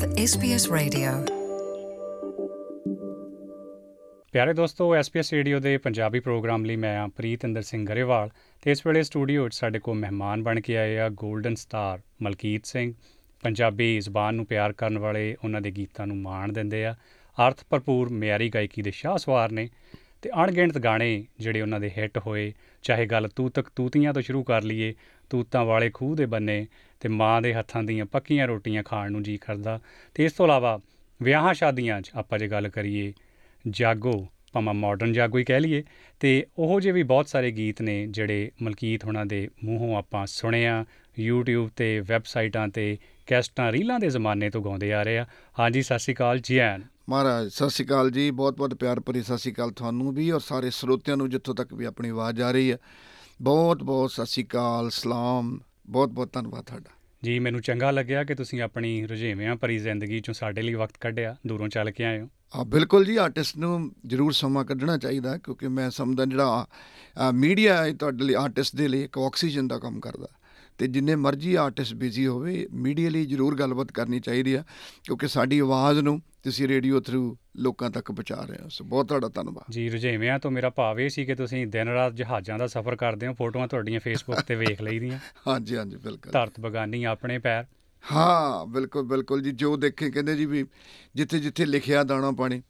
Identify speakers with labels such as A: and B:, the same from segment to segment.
A: with SBS Radio.
B: ਪਿਆਰੇ ਦੋਸਤੋ SBS radio ਦੇ ਪੰਜਾਬੀ ਪ੍ਰੋਗਰਾਮ ਲਈ ਮੈਂ ਆ ਪ੍ਰੀਤਿੰਦਰ ਸਿੰਘ ਗਰੇਵਾਲ ਤੇ ਇਸ ਵੇਲੇ ਸਟੂਡੀਓ 'ਚ ਸਾਡੇ ਕੋਲ ਮਹਿਮਾਨ ਬਣ ਕੇ ਆਏ ਆ 골ਡਨ ਸਟਾਰ ਮਲਕੀਤ ਸਿੰਘ। ਪੰਜਾਬੀ ਜ਼ਬਾਨ ਨੂੰ ਪਿਆਰ ਕਰਨ ਵਾਲੇ ਉਹਨਾਂ ਦੇ ਗੀਤਾਂ ਨੂੰ ਮਾਣ ਦਿੰਦੇ ਆ। ਅਰਥ ਭਰਪੂਰ ਮਿਆਰੀ ਗਾਇਕੀ ਦੇ ਸ਼ਾਹਸਵਾਰ ਨੇ। ਤੇ ਅਣਗਿਣਤ ਗਾਣੇ ਜਿਹੜੇ ਉਹਨਾਂ ਦੇ ਹਿੱਟ ਹੋਏ, ਚਾਹੇ ਗੱਲ ਤੂੰ ਤੱਕ ਤੂਤੀਆਂ ਤੋਂ ਸ਼ੁਰੂ ਕਰ ਲਈਏ, ਤੂਤਾਂ ਵਾਲੇ ਖੂਹ ਦੇ ਬੰਨੇ ਤੇ ਮਾਂ ਦੇ ਹੱਥਾਂ ਦੀਆਂ ਪੱਕੀਆਂ ਰੋਟੀਆਂ ਖਾਣ ਨੂੰ ਜੀ ਕਰਦਾ ਤੇ ਇਸ ਤੋਂ ਇਲਾਵਾ ਵਿਆਹਾਂ ਸ਼ਾਦੀਆਂ 'ਚ ਆਪਾਂ ਜੇ ਗੱਲ ਕਰੀਏ, ਜਾਗੋ, ਭਾਵੇਂ ਮਾਡਰਨ ਜਾਗੋ ਹੀ ਕਹਿ ਲਈਏ, ਤੇ ਉਹੋ ਜਿਹੇ ਵੀ ਬਹੁਤ ਸਾਰੇ ਗੀਤ ਨੇ ਜਿਹੜੇ ਮਲਕੀਤ ਹੁਣਾਂ ਦੇ ਮੂੰਹੋਂ ਆਪਾਂ ਸੁਣਿਆ YouTube ਤੇ ਵੈਬਸਾਈਟਾਂ ਤੇ ਕੈਸਟਾਂ, ਰੀਲਾਂ ਦੇ ਜ਼ਮਾਨੇ ਤੋਂ ਗਾਉਂਦੇ ਆ ਰਹੇ ਆ ਹਾਂਜੀ, ਸਤਿ ਸ਼੍ਰੀ ਅਕਾਲ ਜੀ ਆਇਆਂ ਨੂੰ।
C: ਮਹਾਰਾਜ ਸਤਿ ਸ਼੍ਰੀ ਅਕਾਲ ਜੀ। ਬਹੁਤ ਬਹੁਤ ਪਿਆਰ ਭਰੀ ਸਤਿ ਸ਼੍ਰੀ ਅਕਾਲ ਤੁਹਾਨੂੰ ਵੀ ਔਰ ਸਾਰੇ ਸਰੋਤਿਆਂ ਨੂੰ ਜਿੱਥੋਂ ਤੱਕ ਵੀ ਆਪਣੀ ਆਵਾਜ਼ ਆ ਰਹੀ ਹੈ। ਬਹੁਤ ਬਹੁਤ ਸਤਿ ਸ਼੍ਰੀ ਅਕਾਲ ਸਲਾਮ। ਬਹੁਤ ਬਹੁਤ ਧੰਨਵਾਦ ਤੁਹਾਡਾ।
B: ਜੀ ਮੈਨੂੰ ਚੰਗਾ ਲੱਗਿਆ ਕਿ ਤੁਸੀਂ ਆਪਣੀ ਰੁਝੇਵਿਆਂ ਭਰੀ ਜ਼ਿੰਦਗੀ ਚੋਂ ਸਾਡੇ ਲਈ ਵਕਤ ਕੱਢਿਆ ਦੂਰੋਂ ਚੱਲ ਕੇ ਆਏ ਹੋ।
C: ਆ ਬਿਲਕੁਲ ਜੀ ਆਰਟਿਸਟ ਨੂੰ ਜ਼ਰੂਰ ਸਮਾਂ ਕੱਢਣਾ ਚਾਹੀਦਾ ਕਿਉਂਕਿ ਮੈਂ ਸਮਝਦਾ ਜਿਹੜਾ ਮੀਡੀਆ ਹੈ ਤੁਹਾਡੇ ਲਈ ਆਰਟਿਸਟ ਦੇ ਲਈ ਇੱਕ ਆਕਸੀਜਨ ਦਾ ਕੰਮ ਕਰਦਾ। ਤੇ ਜਿੰਨੇ ਮਰਜ਼ੀ ਆਰਟਿਸਟ ਬਿਜ਼ੀ ਹੋਵੇ ਮੀਡੀਆ ਲਈ ਜ਼ਰੂਰ ਗੱਲਬਾਤ ਕਰਨੀ ਚਾਹੀਦੀ ਆ ਕਿਉਂਕਿ ਸਾਡੀ ਆਵਾਜ਼ ਨੂੰ ਤੁਸੀਂ ਰੇਡੀਓ ਥਰੂ ਲੋਕਾਂ ਤੱਕ ਪਹੁੰਚਾ ਰਹੇ ਹੋ। ਸੋ ਬਹੁਤ ਤੁਹਾਡਾ ਧੰਨਵਾਦ।
B: ਜੀ ਰੁਝੇਵਿਆਂ ਤੋਂ ਮੇਰਾ ਭਾਵ ਇਹ ਸੀ ਕਿ ਤੁਸੀਂ ਦਿਨ ਰਾਤ ਜਹਾਜ਼ਾਂ ਦਾ ਸਫ਼ਰ ਕਰਦੇ ਹੋ ਫੋਟੋਆਂ ਤੁਹਾਡੀਆਂ ਫੇਸਬੁੱਕ ਤੇ ਵੇਖ ਲਈਦੀਆਂ।
C: ਹਾਂਜੀ ਹਾਂਜੀ ਬਿਲਕੁਲ।
B: ਧਰਤ ਬਗਾਨੀ ਆਪਣੇ ਪੈਰ।
C: ਹਾਂ ਬਿਲਕੁਲ ਬਿਲਕੁਲ ਜੀ। ਜੋ ਦੇਖੇ ਕਹਿੰਦੇ ਜੀ ਵੀ ਜਿੱਥੇ ਜਿੱਥੇ ਲਿਖਿਆ ਦਾਣਾ ਪਾਣੀ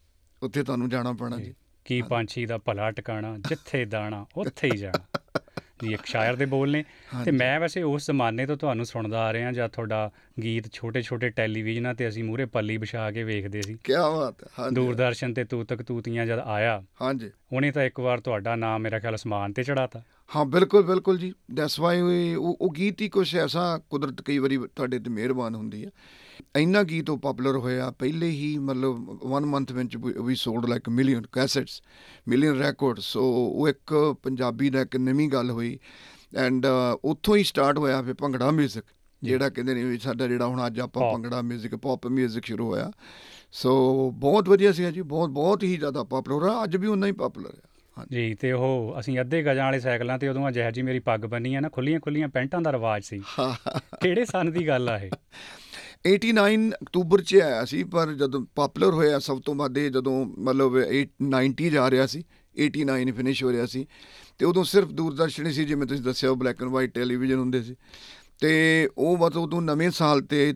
C: ਉੱਥੇ ਤੁਹਾਨੂੰ ਜਾਣਾ ਪੈਣਾ ਜੀ।
B: ਕੀ ਪੰਛੀ ਦਾ ਭਲਾ ਟਿਕਾਣਾ ਜਿੱਥੇ ਦਾਣਾ ਉੱਥੇ ਹੀ ਜਾਣਾ। ਜੀ ਇੱਕ ਸ਼ਾਇਰ ਦੇ ਬੋਲ ਨੇ। ਤੇ। ਮੈਂ ਵੈਸੇ ਉਸ ਜ਼ਮਾਨੇ ਤੋਂ ਤੁਹਾਨੂੰ ਸੁਣਦਾ ਆ ਰਿਹਾ ਜਦ ਤੁਹਾਡਾ ਗੀਤ ਛੋਟੇ-ਛੋਟੇ ਟੈਲੀਵਿਜ਼ਨਾਂ ਤੇ ਅਸੀਂ ਮੂਹਰੇ ਪੱਲੀ ਵਿਛਾ ਕੇ ਵੇਖਦੇ ਸੀ।
C: ਕੀ ਬਾਤ ਹੈ ਹਾਂਜੀ।
B: ਦੂਰਦਰਸ਼ਨ ਤੇ ਤੂੰ ਤੱਕ ਤੂਤੀਆਂ ਜਦ ਆਇਆ
C: ਹਾਂਜੀ।
B: ਉਹਨੇ ਤਾਂ ਇੱਕ ਵਾਰ ਤੁਹਾਡਾ ਨਾਮ ਮੇਰਾ ਖਿਆਲ ਅਸਮਾਨ ਤੇ ਚੜਾਤਾ
C: ਹਾਂ ਬਿਲਕੁਲ ਬਿਲਕੁਲ ਜੀ। ਦੈਟਸ ਵਾਈ ਉਹ ਗੀਤ ਹੀ ਕੁਛ ਐਸਾ ਕੁਦਰਤ ਕਈ ਵਾਰੀ ਤੁਹਾਡੇ ਤੇ ਮਿਹਰਬਾਨ ਹੁੰਦੀ ਹੈ। ਇੰਨਾ ਗੀਤ ਉਹ ਪਪੂਲਰ ਹੋਇਆ ਪਹਿਲੇ ਹੀ ਮਤਲਬ 1 ਮੰਥ ਵਿੱਚ ਵੀ sold like million cassettes million records so ਉਹ ਇੱਕ ਪੰਜਾਬੀ ਦਾ ਇੱਕ ਨਵੀਂ ਗੱਲ ਹੋਈ ਐਂਡ ਉੱਥੋਂ ਹੀ ਸਟਾਰਟ ਹੋਇਆ ਫਿਰ ਭੰਗੜਾ 뮤직 ਜਿਹੜਾ ਕਹਿੰਦੇ ਨੇ ਵੀ ਸਾਡਾ ਜਿਹੜਾ ਹੁਣ ਅੱਜ ਆਪਾਂ
B: Pop.
C: ਭੰਗੜਾ 뮤직 ਪੌਪ 뮤직 ਸ਼ੁਰੂ ਹੋਇਆ ਸੋ ਬਹੁਤ ਵਧੀਆ ਸੀ ਜੀ ਬਹੁਤ ਬਹੁਤ ਹੀ ਜ਼ਿਆਦਾ ਪਪੂਲਰ ਹੈ ਅੱਜ ਵੀ ਉਨਾ ਹੀ ਪਪੂਲਰ ਹੈ ਹਾਂਜੀ
B: ਜੀ ਤੇ ਉਹ ਅਸੀਂ ਅੱਧੇ ਗਜਾਂ ਵਾਲੇ ਸਾਈਕਲਾਂ ਤੇ ਉਦੋਂ ਜਿਹੋ ਜੀ ਮੇਰੀ ਪੱਗ ਬੰਨੀ ਆ ਨਾ ਖੁੱਲੀਆਂ ਖੁੱਲੀਆਂ ਪੈਂਟਾਂ ਦਾ ਰਿਵਾਜ ਸੀ
C: ਹਾਂ
B: ਕਿਹੜੇ ਸਨ ਦੀ ਗੱਲ ਆ ਇਹ
C: 89 ਅਕਤੂਬਰ ਚ ਆਇਆ ਸੀ, ਪਰ ਜਦੋਂ ਪਪੂਲਰ ਹੋਇਆ ਸਭ ਤੋਂ ਵੱਧ ਇਹ ਜਦੋਂ ਮਤਲਬ 90 ਜਾ ਰਿਹਾ ਸੀ 89 ਫਿਨਿਸ਼ ਹੋ ਰਿਹਾ ਸੀ, ਤੇ ਉਦੋਂ ਸਿਰਫ ਦੂਰਦਰਸ਼ਨ ਹੀ ਸੀ, ਜਿਵੇਂ ਤੁਸੀਂ ਦੱਸਿਆ ਬਲੈਕ ਐਂਡ ਵਾਈਟ ਟੈਲੀਵਿਜ਼ਨ ਹੁੰਦੇ ਸੀ, ਤੇ ਉਹ ਮਤਲਬ ਉਦੋਂ ਨਵੇਂ ਸਾਲ ਤੇ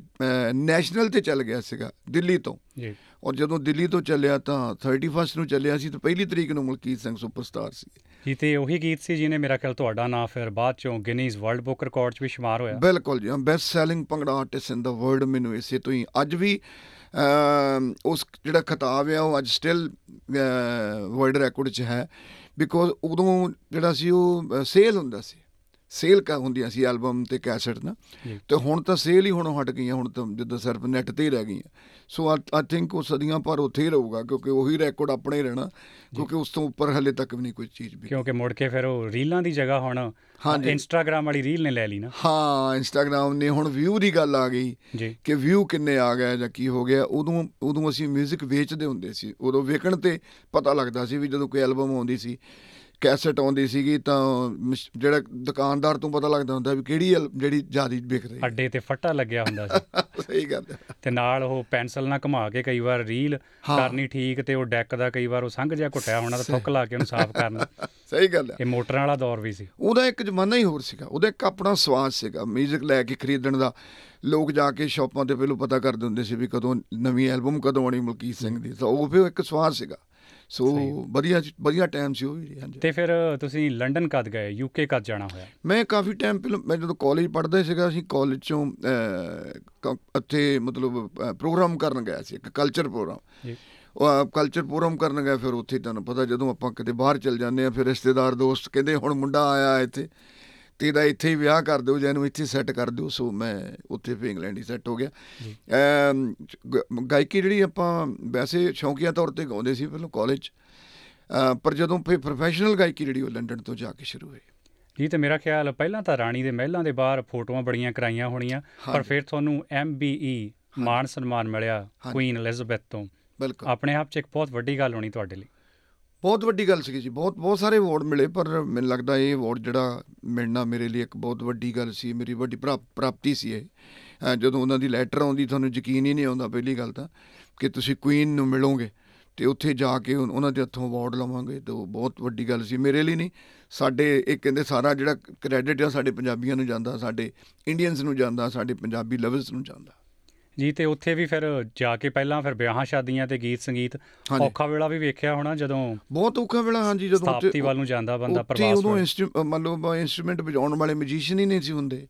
C: ਨੈਸ਼ਨਲ ਤੇ ਚੱਲ ਗਿਆ ਸੀਗਾ, ਦਿੱਲੀ ਤੋਂ।
B: ਜੀ।
C: ਔਰ ਜਦੋਂ ਦਿੱਲੀ ਤੋਂ ਚੱਲਿਆ ਤਾਂ 31 ਨੂੰ ਚੱਲਿਆ ਸੀ ਤਾਂ ਪਹਿਲੀ ਤਰੀਕ ਨੂੰ ਮਲਕੀਤ ਸਿੰਘ ਸੁਪਰਸਟਾਰ ਸੀ।
B: ਜੀ ਤੇ ਉਹੀ ਗੀਤ ਸੀ ਜਿਹਨੇ ਮੇਰਾ ਖਿਆਲ ਤੁਹਾਡਾ ਨਾਮ ਫਿਰ ਬਾਅਦ ਚੋਂ ਗਿਨੀਜ਼ ਵਰਲਡ ਬੁੱਕ ਰਿਕਾਰਡ 'ਚ ਵੀ ਸ਼ੁਮਾਰ ਹੋਇਆ।
C: ਬਿਲਕੁਲ ਜੀ best selling bhangra artist in the world ਮੈਨੂੰ ਇਸੇ ਤੋਂ ਹੀ ਅੱਜ ਵੀ ਉਸ ਜਿਹੜਾ ਖਿਤਾਬ ਆ ਉਹ ਅੱਜ ਸਟਿਲ ਵਰਲਡ ਰਿਕਾਰਡ 'ਚ ਹੈ। ਬਿਕੋਜ਼ ਉਦੋਂ ਜਿਹੜਾ ਸੀ ਉਹ ਸੇਲ ਹੁੰਦਾ ਸੀ। ਸੇਲ ਕਾ ਹੁੰਦੀਆਂ ਸੀ ਐਲਬਮ ਤੇ ਕੈਸਟ ਨਾ। ਤੇ ਹੁਣ ਤਾਂ ਸੇਲ ਹੀ ਹੁਣ ਹਟ ਗਈਆਂ ਹੁਣ ਤਾਂ ਜਿੱਦਾਂ ਸਿਰਫ ਨੈਟ ਤੇ ਹੀ ਰਹਿ ਗਈਆਂ। ਸੋ ਆਈ ਥਿੰਕ ਉਹ ਸਦੀਆਂ ਪਰ ਉੱਥੇ ਹੀ ਰਹੂਗਾ ਕਿਉਂਕਿ ਉਹੀ ਰਿਕਾਰਡ ਆਪਣੇ ਰਹਿਣਾ ਕਿਉਂਕਿ ਉਸ ਤੋਂ ਉੱਪਰ ਹਲੇ ਤੱਕ ਵੀ ਨਹੀਂ ਕੋਈ ਚੀਜ਼ ਵੀ।
B: ਕਿਉਂਕਿ ਮੁੜ ਕੇ ਫਿਰ ਉਹ ਰੀਲਾਂ ਦੀ ਜਗ੍ਹਾ ਹੁਣ। ਇੰਸਟਾਗ੍ਰam ਵਾਲੀ ਰੀਲ ਨੇ ਲੈ ਲਈ ਨਾ।
C: ਹਾਂ ਇੰਸਟਾਗ੍ਰam ਨੇ ਹੁਣ ਵਿਊ ਦੀ ਗੱਲ ਆ ਗਈ ਕਿ ਵਿਊ ਕਿੰਨੇ ਆ ਗਏ ਜਾਂ ਕੀ ਹੋ ਗਿਆ ਉਦੋਂ ਉਦੋਂ ਅਸੀਂ 뮤직 ਵੇਚਦੇ ਹੁੰਦੇ ਸੀ ਉਦੋਂ ਵੇਚਣ ਤੇ ਪਤਾ ਲੱਗਦਾ ਸੀ ਵੀ ਜਦੋਂ ਕੋਈ ਐਲਬਮ ਆਉਂਦੀ ਸੀ ਕੈਸਟ ਆਉਂਦੀ ਸੀਗੀ ਤਾਂ ਜਿਹੜਾ ਦੁਕਾਨਦਾਰ ਤੋਂ ਪਤਾ ਲੱਗਦਾ ਹੁੰਦਾ ਵੀ ਕਿਹੜੀ ਜਿਹੜੀ ਜ਼ਿਆਦਾ ਵਿਕ ਰਹੀ ਹੈ।
B: ਅੱਡੇ ਤੇ ਫੱਟਾ ਲੱਗਿਆ ਹੁੰਦਾ ਸੀ।
C: ਸਹੀ ਗੱਲ
B: ਤੇ ਨਾਲ ਉਹ ਪੈਨਸਲ ਨਾਲ ਘੁਮਾ ਕੇ ਕਈ ਵਾਰ ਰੀਲ। ਕਰਨੀ ਠੀਕ ਤੇ ਉਹ ਡੈਕ ਦਾ ਕਈ ਵਾਰ ਉਹ ਸੰਘ ਜਿਹਾ ਘੁੱਟਿਆ ਹੋਣਾ ਤਾਂ ਥੁੱਕ ਲਾ ਕੇ ਉਹਨੂੰ ਸਾਫ਼ ਕਰਨਾ।
C: ਸਹੀ ਗੱਲ ਹੈ।
B: ਇਹ ਮੋਟਰਾਂ ਵਾਲਾ ਦੌਰ ਵੀ ਸੀ।
C: ਉਹਦਾ ਇੱਕ ਜ਼ਮਾਨਾ ਹੀ ਹੋਰ ਸੀਗਾ। ਉਹਦਾ ਇੱਕ ਆਪਣਾ ਸਵਾਦ ਸੀਗਾ। 뮤직 ਲੈ ਕੇ ਖਰੀਦਣ ਦਾ। ਲੋਕ ਜਾ ਕੇ ਸ਼ਾਪਾਂ ਤੇ ਪਹਿਲਾਂ ਪਤਾ ਕਰਦੇ ਹੁੰਦੇ ਸੀ ਵੀ ਕਦੋਂ ਨਵੀਂ ਐਲਬਮ ਕਦੋਂ ਆਣੀ ਮਲਕੀਤ ਸਿੰਘ ਦੀ। ਤਾਂ ਉਹ ਫਿਰ ਇੱਕ ਸਵਾਦ ਸੀਗਾ। ਸੋ। ਵਧੀਆ ਵਧੀਆ ਟਾਈਮ ਸੀ ਉਹ ਵੀ ਹਾਂਜੀ।
B: ਤੇ ਫਿਰ ਤੁਸੀਂ ਲੰਡਨ ਕਦ ਗਏ ਯੂਕੇ ਕਦ ਜਾਣਾ ਹੋਇਆ?
C: ਮੈਂ ਕਾਫੀ ਟਾਈਮ ਪਹਿਲਾਂ ਮੈਂ ਜਦੋਂ ਕਾਲਜ ਪੜ੍ਹਦਾ ਸੀਗਾ ਅਸੀਂ ਕਾਲਜ ਚੋਂ ਇੱਥੇ ਮਤਲਬ ਪ੍ਰੋਗਰਾਮ ਕਰਨ ਗਿਆ ਸੀ ਇੱਕ ਕਲਚਰ ਪ੍ਰੋਗਰਾਮ
B: ਜੀ।
C: ਉਹ ਕਲਚਰ ਪ੍ਰੋਗਰਾਮ ਕਰਨ ਗਏ ਫਿਰ ਉੱਥੇ ਤੁਹਾਨੂੰ ਪਤਾ ਜਦੋਂ ਆਪਾਂ ਕਿਤੇ ਬਾਹਰ ਚਲ ਜਾਂਦੇ ਆ ਫਿਰ ਰਿਸ਼ਤੇਦਾਰ ਦੋਸਤ ਕਹਿੰਦੇ ਹੁਣ ਮੁੰਡਾ ਆਇਆ ਇੱਥੇ। ਤੇ ਇਹਦਾ ਇੱਥੇ ਹੀ ਵਿਆਹ ਕਰ ਦਿਓ ਜਾਂ ਇਹਨੂੰ ਇੱਥੇ ਸੈੱਟ ਕਰ ਦਿਓ ਸੋ ਮੈਂ ਉੱਥੇ ਫਿਰ ਇੰਗਲੈਂਡ ਹੀ ਸੈੱਟ ਹੋ ਗਿਆ। ਗਾਇਕੀ ਜਿਹੜੀ ਆਪਾਂ ਵੈਸੇ ਸ਼ੌਂਕੀਆ ਤੌਰ ਤੇ ਗਾਉਂਦੇ ਸੀ ਪਹਿਲਾਂ ਕਾਲਜ ਪਰ ਜਦੋਂ ਫਿਰ ਪ੍ਰੋਫੈਸ਼ਨਲ ਗਾਇਕੀ ਜਿਹੜੀ ਉਹ ਲੰਡਨ ਤੋਂ ਜਾ ਕੇ ਸ਼ੁਰੂ ਹੋਈ।
B: ਜੀ ਤੇ ਮੇਰਾ ਖਿਆਲ ਪਹਿਲਾਂ ਤਾਂ ਰਾਣੀ ਦੇ ਮਹਿਲਾਂ ਦੇ ਬਾਹਰ ਫੋਟੋਆਂ ਬੜੀਆਂ ਕਰਾਈਆਂ ਹੋਣੀਆਂ ਪਰ। ਫਿਰ ਤੁਹਾਨੂੰ ਐਮਬੀਈ ਮਾਣ ਸਨਮਾਨ ਮਿਲਿਆ। ਕੁਈਨ ਐਲਿਜ਼abeth ਤੋਂ।
C: ਬਿਲਕੁਲ।
B: ਆਪਣੇ ਆਪ 'ਚ ਇੱਕ ਬਹੁਤ ਵੱਡੀ ਗੱਲ ਹੋਣੀ ਤੁਹਾਡੇ ਲਈ।
C: ਬਹੁਤ ਵੱਡੀ ਗੱਲ ਸੀ ਜੀ, ਬਹੁਤ ਬਹੁਤ ਸਾਰੇ ਅਵਾਰਡ ਮਿਲੇ, ਪਰ ਮੈਨੂੰ ਲੱਗਦਾ ਇਹ ਅਵਾਰਡ ਜਿਹੜਾ ਮਿਲਣਾ ਮੇਰੇ ਲਈ ਇੱਕ ਬਹੁਤ ਵੱਡੀ ਗੱਲ ਸੀ, ਮੇਰੀ ਵੱਡੀ ਪ੍ਰਾਪਤੀ ਸੀ ਇਹ। ਜਦੋਂ ਉਹਨਾਂ ਦੀ ਲੈਟਰ ਆਉਂਦੀ, ਤੁਹਾਨੂੰ ਯਕੀਨ ਹੀ ਨਹੀਂ ਆਉਂਦਾ ਪਹਿਲੀ ਗੱਲ ਤਾਂ, ਕਿ ਤੁਸੀਂ ਕੁਈਨ ਨੂੰ ਮਿਲੋਗੇ ਤੇ ਉੱਥੇ ਜਾ ਕੇ ਉਹਨਾਂ ਦੇ ਹੱਥੋਂ ਅਵਾਰਡ ਲਵਾਂਗੇ, ਤੇ ਉਹ ਬਹੁਤ ਵੱਡੀ ਗੱਲ ਸੀ। ਮੇਰੇ ਲਈ ਨਹੀਂ, ਸਾਡੇ, ਇਹ ਕਹਿੰਦੇ ਸਾਰਾ ਜਿਹੜਾ ਕ੍ਰੈਡਿਟ ਆ, ਸਾਡੇ ਪੰਜਾਬੀਆਂ ਨੂੰ ਜਾਂਦਾ, ਸਾਡੇ ਇੰਡੀਅਨਸ ਨੂੰ ਜਾਂਦਾ, ਸਾਡੇ ਪੰਜਾਬੀ ਲਵਰਸ ਨੂੰ ਜਾਂਦਾ।
B: ਜੀ ਤੇ ਉੱਥੇ ਵੀ ਫਿਰ ਜਾ ਕੇ ਪਹਿਲਾਂ ਫਿਰ ਵਿਆਹਾਂ ਸ਼ਾਦੀਆਂ ਤੇ ਗੀਤ ਸੰਗੀਤ ਔਖਾ ਵੇਲਾ ਵੀ ਵੇਖਿਆ ਹੋਣਾ ਜਦੋਂ
C: ਬਹੁਤ ਔਖਾ ਵੇਲਾ ਹਾਂਜੀ ਜਦੋਂ
B: ਸਥਾਪਤੀ ਵੱਲ ਨੂੰ ਜਾਂਦਾ ਬੰਦਾ
C: ਪ੍ਰਵਾਸ ਉਦੋਂ ਮੰਨ ਲਓ ਇਨਸਟਰੂਮੈਂਟ ਵਜਾਉਣ ਵਾਲੇ ਮਿਊਜ਼ੀਸ਼ੀਅਨ ਹੀ ਨਹੀਂ ਸੀ ਹੁੰਦੇ।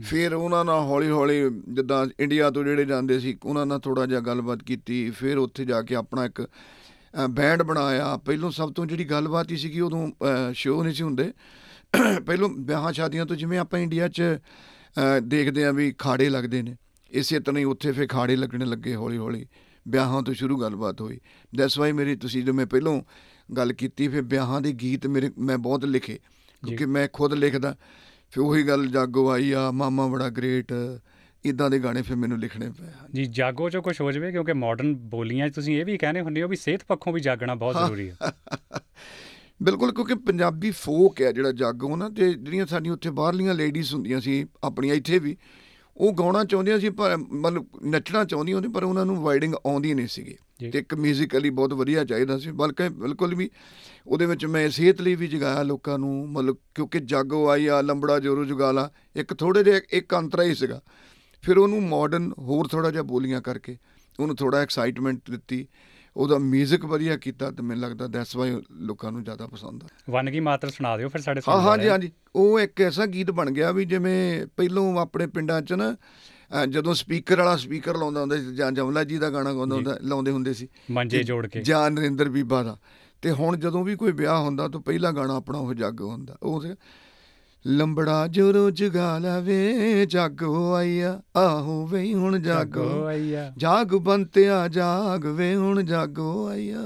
C: ਫਿਰ ਉਹਨਾਂ ਨਾਲ ਹੌਲੀ ਹੌਲੀ ਜਿੱਦਾਂ ਇੰਡੀਆ ਤੋਂ ਜਿਹੜੇ ਜਾਂਦੇ ਸੀ ਉਹਨਾਂ ਨਾਲ ਥੋੜਾ ਜਿਹਾ ਗੱਲਬਾਤ ਕੀਤੀ। ਫਿਰ ਉੱਥੇ ਜਾ ਕੇ ਆਪਣਾ ਇੱਕ ਬੈਂਡ ਬਣਾਇਆ। ਪਹਿਲੋਂ ਸਭ ਤੋਂ ਜਿਹੜੀ ਗੱਲਬਾਤ ਹੀ ਸੀ ਕਿ ਉਦੋਂ ਸ਼ੋਅ ਨਹੀਂ ਸੀ ਹੁੰਦੇ। ਪਹਿਲੋਂ ਵਿਆਹਾਂ ਸ਼ਾਦੀਆਂ ਤੋਂ ਜਿਵੇਂ ਆਪਾਂ ਇੰਡੀਆ 'ਚ ਦੇਖਦੇ ਆ ਵੀ ਖਾੜੇ ਲੱਗਦੇ ਨੇ। ਇਸੇ ਤਰ੍ਹਾਂ ਹੀ ਉੱਥੇ ਫੇ ਖਾੜੇ ਲੱਗਣੇ ਲੱਗੇ ਹੌਲੀ ਹੌਲੀ। ਵਿਆਹਾਂ ਤੋਂ ਸ਼ੁਰੂ ਗੱਲਬਾਤ ਹੋਈ। ਦੈਟਸ ਵਾਈ ਮੇਰੀ ਤੁਸੀਂ ਜਿਵੇਂ ਪਹਿਲੋਂ ਗੱਲ ਕੀਤੀ ਫੇ ਵਿਆਹਾਂ ਦੇ ਗੀਤ ਮੇਰੇ ਮੈਂ ਬਹੁਤ ਲਿਖੇ ਕਿਉਂਕਿ ਮੈਂ ਖੁਦ ਲਿਖਦਾ। ਫਿਰ ਉਹੀ ਗੱਲ ਜਾਗੋ ਆਈ ਆ ਮਾਮਾ ਬੜਾ ਗ੍ਰੇਟ ਇਦਾਂ ਦੇ ਗਾਣੇ ਫਿਰ ਮੈਨੂੰ ਲਿਖਣੇ ਪਏ।
B: ਜੀ ਜਾਗੋ ਚ ਕੁਝ ਹੋ ਜਵੇ ਕਿਉਂਕਿ ਮਾਡਰਨ ਬੋਲੀਆਂ ਤੁਸੀਂ ਇਹ ਵੀ ਕਹਿੰਦੇ ਹੁੰਦੇ ਹੋ ਵੀ ਸਿਹਤ ਪੱਖੋਂ ਵੀ ਜਾਗਣਾ ਬਹੁਤ ਜ਼ਰੂਰੀ ਹੈ।
C: ਬਿਲਕੁਲ ਕਿਉਂਕਿ ਪੰਜਾਬੀ ਫੋਕ ਹੈ ਜਿਹੜਾ ਜਾਗੋ ਨਾ ਤੇ ਜਿਹੜੀਆਂ ਸਾਡੀਆਂ ਉੱਥੇ ਬਾਹਰਲੀਆਂ ਲੇਡੀਜ਼ ਹੁੰਦੀਆਂ ਸੀ ਆਪਣੀਆਂ ਇੱਥੇ ਵੀ ਉਹ ਗਾਉਣਾ ਚਾਹੁੰਦੀਆਂ ਸੀ ਪਰ ਮਤਲਬ ਨੱਚਣਾ ਚਾਹੁੰਦੀਆਂ ਹੁੰਦੀ ਪਰ ਉਹਨਾਂ ਨੂੰ ਵਾਈਡਿੰਗ ਆਉਂਦੀ ਨਹੀਂ ਸੀਗੀ। ਤੇ ਇੱਕ 뮤지ਕਲੀ ਬਹੁਤ ਵਧੀਆ ਚਾਹੀਦਾ ਸੀ ਬਲਕਿ ਬਿਲਕੁਲ ਵੀ ਉਹਦੇ ਵਿੱਚ ਮੈਂ ਸਿਹਤ ਲਈ ਵੀ ਜਗਾਇਆ ਲੋਕਾਂ ਨੂੰ ਮਤਲਬ ਕਿਉਂਕਿ ਜਾਗੋ ਆਈ ਆ ਲੰਬੜਾ ਜੋਰੂ ਜਗਾਲਾ ਇੱਕ ਥੋੜੇ ਜਿਹਾ ਇੱਕ ਅੰਤਰਾ ਹੀ ਸੀਗਾ। ਫਿਰ ਉਹਨੂੰ ਮਾਡਰਨ ਹੋਰ ਥੋੜਾ ਜਿਹਾ ਬੋਲੀਆਂ ਕਰਕੇ ਉਹਨੂੰ ਥੋੜਾ ਐਕਸਾਈਟਮੈਂਟ ਦਿੱਤੀ। ਉਹਦਾ 뮤직 ਵਧੀਆ ਕੀਤਾ ਤੇ ਮੈਨੂੰ ਲੱਗਦਾ ਦੈਟਸ ਵਾਈ ਲੋਕਾਂ ਨੂੰ ਜ਼ਿਆਦਾ ਪਸੰਦ ਆ।
B: ਵਨਗੀ ਮਾਤਰ ਸੁਣਾ ਦਿਓ ਫਿਰ ਸਾਡੇ
C: ਹਾਂ ਹਾਂਜੀ ਹਾਂਜੀ। ਉਹ ਇੱਕ ਐਸਾ ਗੀਤ ਬਣ ਗਿਆ ਵੀ ਜਿਵੇਂ ਪਹਿਲੋਂ ਆਪਣੇ ਪਿੰਡਾਂ 'ਚ ਨਾ ਜਦੋਂ ਸਪੀਕਰ ਵਾਲਾ ਸਪੀਕਰ ਲਾਉਂਦਾ ਹੁੰਦਾ ਸੀ ਜਾਂ ਜਮਲਾ ਜੀ ਦਾ ਗਾਣਾ ਗਾਉਂਦਾ ਹੁੰਦਾ ਲਾਉਂਦੇ ਹੁੰਦੇ ਸੀ।
B: ਮੰਜੇ ਜੋੜ ਕੇ।
C: ਜਾਂ ਨਰਿੰਦਰ ਬੀਬਾ ਦਾ। ਤੇ ਹੁਣ ਜਦੋਂ ਵੀ ਕੋਈ ਵਿਆਹ ਹੁੰਦਾ ਤਾਂ ਪਹਿਲਾ ਗਾਣਾ ਆਪਣਾ ਉਹ ਜੱਗ ਹੁੰਦਾ ਉਹ ਲੰਬੜਾ ਜੋਰੋ ਜਗਾ ਲਵੇ ਜਾਗੋ ਆਇਆ ਆਹੋ ਵੇ ਹੁਣ ਜਾਗੋ। ਆਇਆ ਜਾਗ ਬੰਤਿਆ ਜਾਗ ਵੇ ਹੁਣ ਜਾਗੋ ਆਇਆ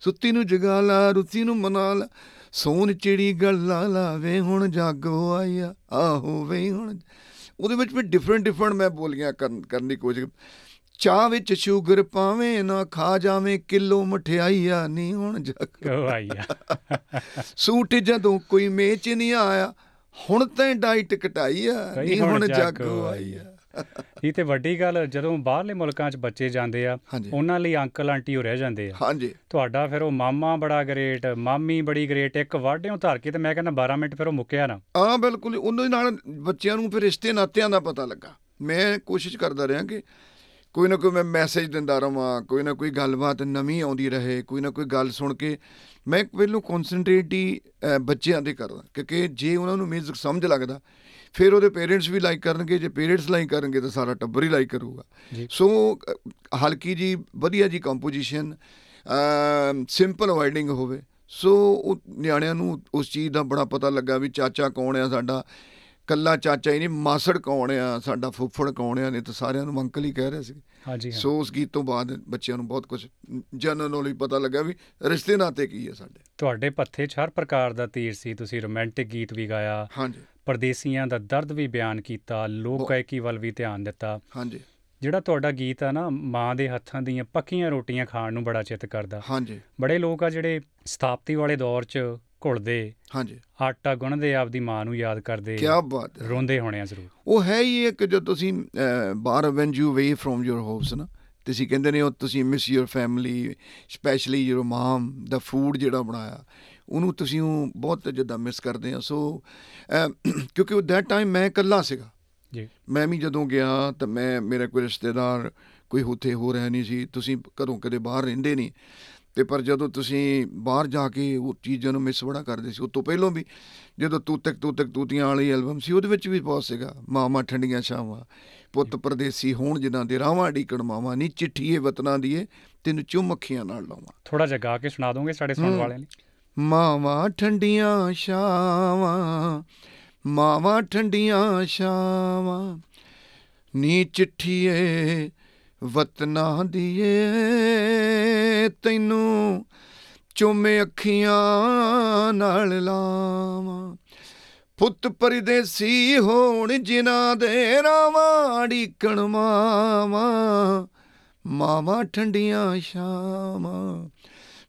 C: ਸੁੱਤੀ ਨੂੰ ਜਗਾ ਲਾ ਰੁੱਤੀ ਨੂੰ ਮਨਾ ਲਾ ਸੋਨ ਚਿੜੀ ਗੱਲਾਂ ਲਾਵੇ ਹੁਣ ਜਾਗੋ ਆਇਆ ਆਹੋ ਵੇ ਹੁਣ। ਉਹਦੇ ਵਿੱਚ ਵੀ ਡਿਫਰੈਂਟ ਡਿਫਰੈਂਟ ਮੈਂ ਬੋਲੀਆਂ ਕਰਨ ਦੀ ਕੋਸ਼ਿਸ਼ ਚਾਹ ਵਿੱਚ ਸ਼ੂਗਰ ਪਾਵੇਂ ਨਾ ਖਾ ਜਾਵੇਂ ਕਿਲੋ ਮਠਿਆਈਆ ਨਹੀਂ ਹੁਣ ਜੱਗ ਆਈਆ ਸੂਟ ਜਦੋਂ ਕੋਈ ਮੇਚ ਨਹੀਂ ਆਇਆ ਹੁਣ ਤਾਂ ਡਾਈਟ ਘਟਾਈ ਆ ਨਹੀਂ ਹੁਣ ਜੱਗ ਆਈਆ
B: ਇਹ ਤੇ ਵੱਡੀ ਗੱਲ ਜਦੋਂ ਬਾਹਰਲੇ ਮੁਲਕਾਂ 'ਚ ਬੱਚੇ ਜਾਂਦੇ ਆ ਉਹਨਾਂ ਲਈ ਅੰਕਲ ਆਂਟੀ ਹੋ ਰਹਿ ਜਾਂਦੇ ਆ।
C: ਹਾਂਜੀ।
B: ਤੁਹਾਡਾ ਫਿਰ ਉਹ ਮਾਮਾ ਬੜਾ ਗ੍ਰੇਟ ਮਾਮੀ ਬੜੀ ਗ੍ਰੇਟ ਇੱਕ ਵਾਢਿਓਂ ਧਰ ਕੇ ਤੇ ਮੈਂ ਕਹਿੰਦਾ 12 ਮਿੰਟ ਫਿਰ ਉਹ ਮੁੱਕਿਆ ਨਾ।
C: ਹਾਂ ਬਿਲਕੁਲ। ਉਹਨਾਂ ਨਾਲ ਬੱਚਿਆਂ ਨੂੰ ਫਿਰ ਰਿਸ਼ਤੇ ਨਾਤਿਆਂ ਦਾ ਪਤਾ ਲੱਗਾ। ਮੈਂ ਕੋਸ਼ਿਸ਼ ਕਰਦਾ ਰਿਹਾ ਕਿ ਕੋਈ ਨਾ ਕੋਈ ਮੈਂ ਮੈਸੇਜ ਦਿੰਦਾ ਰਵਾਂ ਕੋਈ ਨਾ ਕੋਈ ਗੱਲਬਾਤ ਨਵੀਂ ਆਉਂਦੀ ਰਹੇ ਕੋਈ ਨਾ ਕੋਈ ਗੱਲ ਸੁਣ ਕੇ ਮੈਂ ਪਹਿਲੋਂ ਕਨਸੈਂਟਰੇਟ ਹੀ ਬੱਚਿਆਂ ਤੇ ਕਰਦਾ ਕਿਉਂਕਿ ਜੇ ਉਹਨਾਂ ਨੂੰ ਮਿਊਜ਼ਿਕ ਸਮਝ ਲੱਗਦਾ ਫਿਰ ਉਹਦੇ ਪੇਰੈਂਟਸ ਵੀ ਲਾਈਕ ਕਰਨਗੇ ਜੇ ਪੇਰੈਂਟਸ ਲਾਈਕ ਕਰਨਗੇ ਤਾਂ ਸਾਰਾ ਟੱਬਰ ਹੀ ਲਾਈਕ ਕਰੂਗਾ। ਸੋ ਹਲਕੀ ਜੀ ਵਧੀਆ ਜੀ ਕੰਪੋਜੀਸ਼ਨ ਸਿੰਪਲ ਵਾਈਡਿੰਗ ਹੋਵੇ। ਸੋ ਉਹ ਨਿਆਣਿਆਂ ਨੂੰ ਉਸ ਚੀਜ਼ ਦਾ ਬੜਾ ਪਤਾ ਲੱਗਾ ਵੀ ਚਾਚਾ ਕੌਣ ਆ ਸਾਡਾ ਕੱਲਾ ਚਾਚਾ ਹੀ ਨਹੀਂ ਮਾਸੜ ਕੌਣ ਆ ਸਾਡਾ ਫੁੱਫੜ ਕੌਣ ਆ ਨੇ ਤਾਂ ਸਾਰਿਆਂ ਨੂੰ ਅੰਕਲ ਹੀ ਕਹਿ ਰਹੇ ਸੀ।
B: ਹਾਂਜੀ
C: ਸੋ ਉਸ ਗੀਤ ਤੋਂ ਬਾਅਦ ਬੱਚਿਆਂ ਨੂੰ ਬਹੁਤ ਕੁਝ ਜਨਰਲ ਨੌਲੇਜ ਪਤਾ ਲੱਗਾ ਵੀ ਰਿਸ਼ਤੇ ਨਾਤੇ ਕੀ ਹੈ ਸਾਡੇ।
B: ਤੁਹਾਡੇ ਪੱਥੇ 'ਚ ਹਰ ਪ੍ਰਕਾਰ ਦਾ ਤੀਰ ਸੀ ਤੁਸੀਂ ਰੋਮਾਂਟਿਕ ਗੀਤ ਵੀ ਗਾਇਆ
C: ਹਾਂਜੀ।
B: ਪਰਦੇਸੀਆਂ ਦਾ ਦਰਦ ਵੀ ਬਿਆਨ ਕੀਤਾ ਲੋਕ ਗਾਇਕੀ ਵੱਲ ਵੀ ਧਿਆਨ ਦਿੱਤਾ।
C: ਹਾਂਜੀ।
B: ਜਿਹੜਾ ਤੁਹਾਡਾ ਗੀਤ ਆ ਨਾ ਮਾਂ ਦੇ ਹੱਥਾਂ ਦੀਆਂ ਪੱਕੀਆਂ ਰੋਟੀਆਂ ਖਾਣ ਨੂੰ ਬੜਾ ਚਿੱਤ ਕਰਦਾ।
C: ਹਾਂਜੀ।
B: ਬੜੇ ਲੋਕ ਆ ਜਿਹੜੇ ਸਥਾਪਤੀ ਵਾਲੇ ਦੌਰ 'ਚ ਘੁਲਦੇ
C: ਹਾਂਜੀ।
B: ਆਟਾ ਗੁੰਨਦੇ ਆਪਦੀ ਮਾਂ ਨੂੰ ਯਾਦ ਕਰਦੇ
C: ਕੀ ਬਾਤ
B: ਰੋਂਦੇ ਹੋਣੇ ਆ ਜ਼ਰੂਰ।
C: ਉਹ ਹੈ ਹੀ ਇੱਕ ਜਦ ਤੁਸੀਂ ਬਾਹਰ when you way from your house ਨਾ ਤੁਸੀਂ ਕਹਿੰਦੇ ਨੇ ਉਹ ਤੁਸੀਂ miss your family specially your mom the food ਜਿਹੜਾ ਬਣਾਇਆ ਉਹਨੂੰ ਤੁਸੀਂ ਉਹ ਬਹੁਤ ਜਿੱਦਾਂ ਮਿਸ ਕਰਦੇ ਆ। ਸੋ ਕਿਉਂਕਿ ਉਹ ਦੈਟ ਟਾਈਮ ਮੈਂ ਇਕੱਲਾ ਸੀਗਾ।
B: ਜੀ।
C: ਮੈਂ ਵੀ ਜਦੋਂ ਗਿਆ ਤਾਂ ਮੈਂ ਮੇਰੇ ਕੋਈ ਰਿਸ਼ਤੇਦਾਰ ਕੋਈ ਹੁੱਥੇ ਹੋ ਰਿਹਾ ਨਹੀਂ ਸੀ ਤੁਸੀਂ ਕਦੋਂ ਕਦੇ ਬਾਹਰ ਰਹਿੰਦੇ ਨਹੀਂ। ਤੇ ਪਰ ਜਦੋਂ ਤੁਸੀਂ ਬਾਹਰ ਜਾ ਕੇ ਉਹ ਚੀਜ਼ਾਂ ਨੂੰ ਮਿਸ ਬੜਾ ਕਰਦੇ ਸੀ ਉਸ ਤੋਂ ਪਹਿਲਾਂ ਵੀ ਜਦੋਂ ਤੂੰ ਤੱਕ ਤੂੰ ਤੱਕ ਤੂਤੀਆਂ ਵਾਲੀ ਐਲਬਮ ਸੀ ਉਹਦੇ ਵਿੱਚ ਵੀ ਬਹੁਤ ਸੀਗਾ ਮਾਮਾ ਠੰਡੀਆਂ ਛਾਵਾਂ ਪੁੱਤ ਪਰਦੇਸੀ ਹੋਣ ਜਿਨ੍ਹਾਂ ਦੇ ਰਾਵਾਂ ਢੀਕਣ ਮਾਵਾ ਨਹੀਂ ਚਿੱਠੀਏ ਵਤਨਾਂ ਦੀਏ ਤੈਨੂੰ ਚੁੰਮ ਅੱਖੀਆਂ ਨਾਲ ਲਾਵਾਂ
B: ਥੋੜਾ ਜਿਹਾ ਗਾ ਕੇ ਸੁਣਾ ਦੋਗੇ ਸਾਡੇ ਸੁਣਨ ਵਾਲਿਆਂ ਲਈ?
C: ਮਾਵਾ ਠੰਡੀਆਂ ਛਾਵਾਂ ਮਾਵਾ ਠੰਡੀਆਂ ਛਾਵਾਂ ਨੀ ਚਿੱਠੀਏ ਵਤਨਾਂ ਦੀਏ ਤੈਨੂੰ ਚੁੰਮੇ ਅੱਖੀਆਂ ਨਾਲ ਲਾਵਾਂ। ਪੁੱਤ ਪਰਦੇਸੀ ਹੋਣ ਜਿਨ੍ਹਾਂ ਦੇ ਰਾਵਾਂ ਢੀਕਣ ਮਾਵਾ ਮਾਵਾ ਠੰਡੀਆਂ ਸ਼ਾਮਾਂ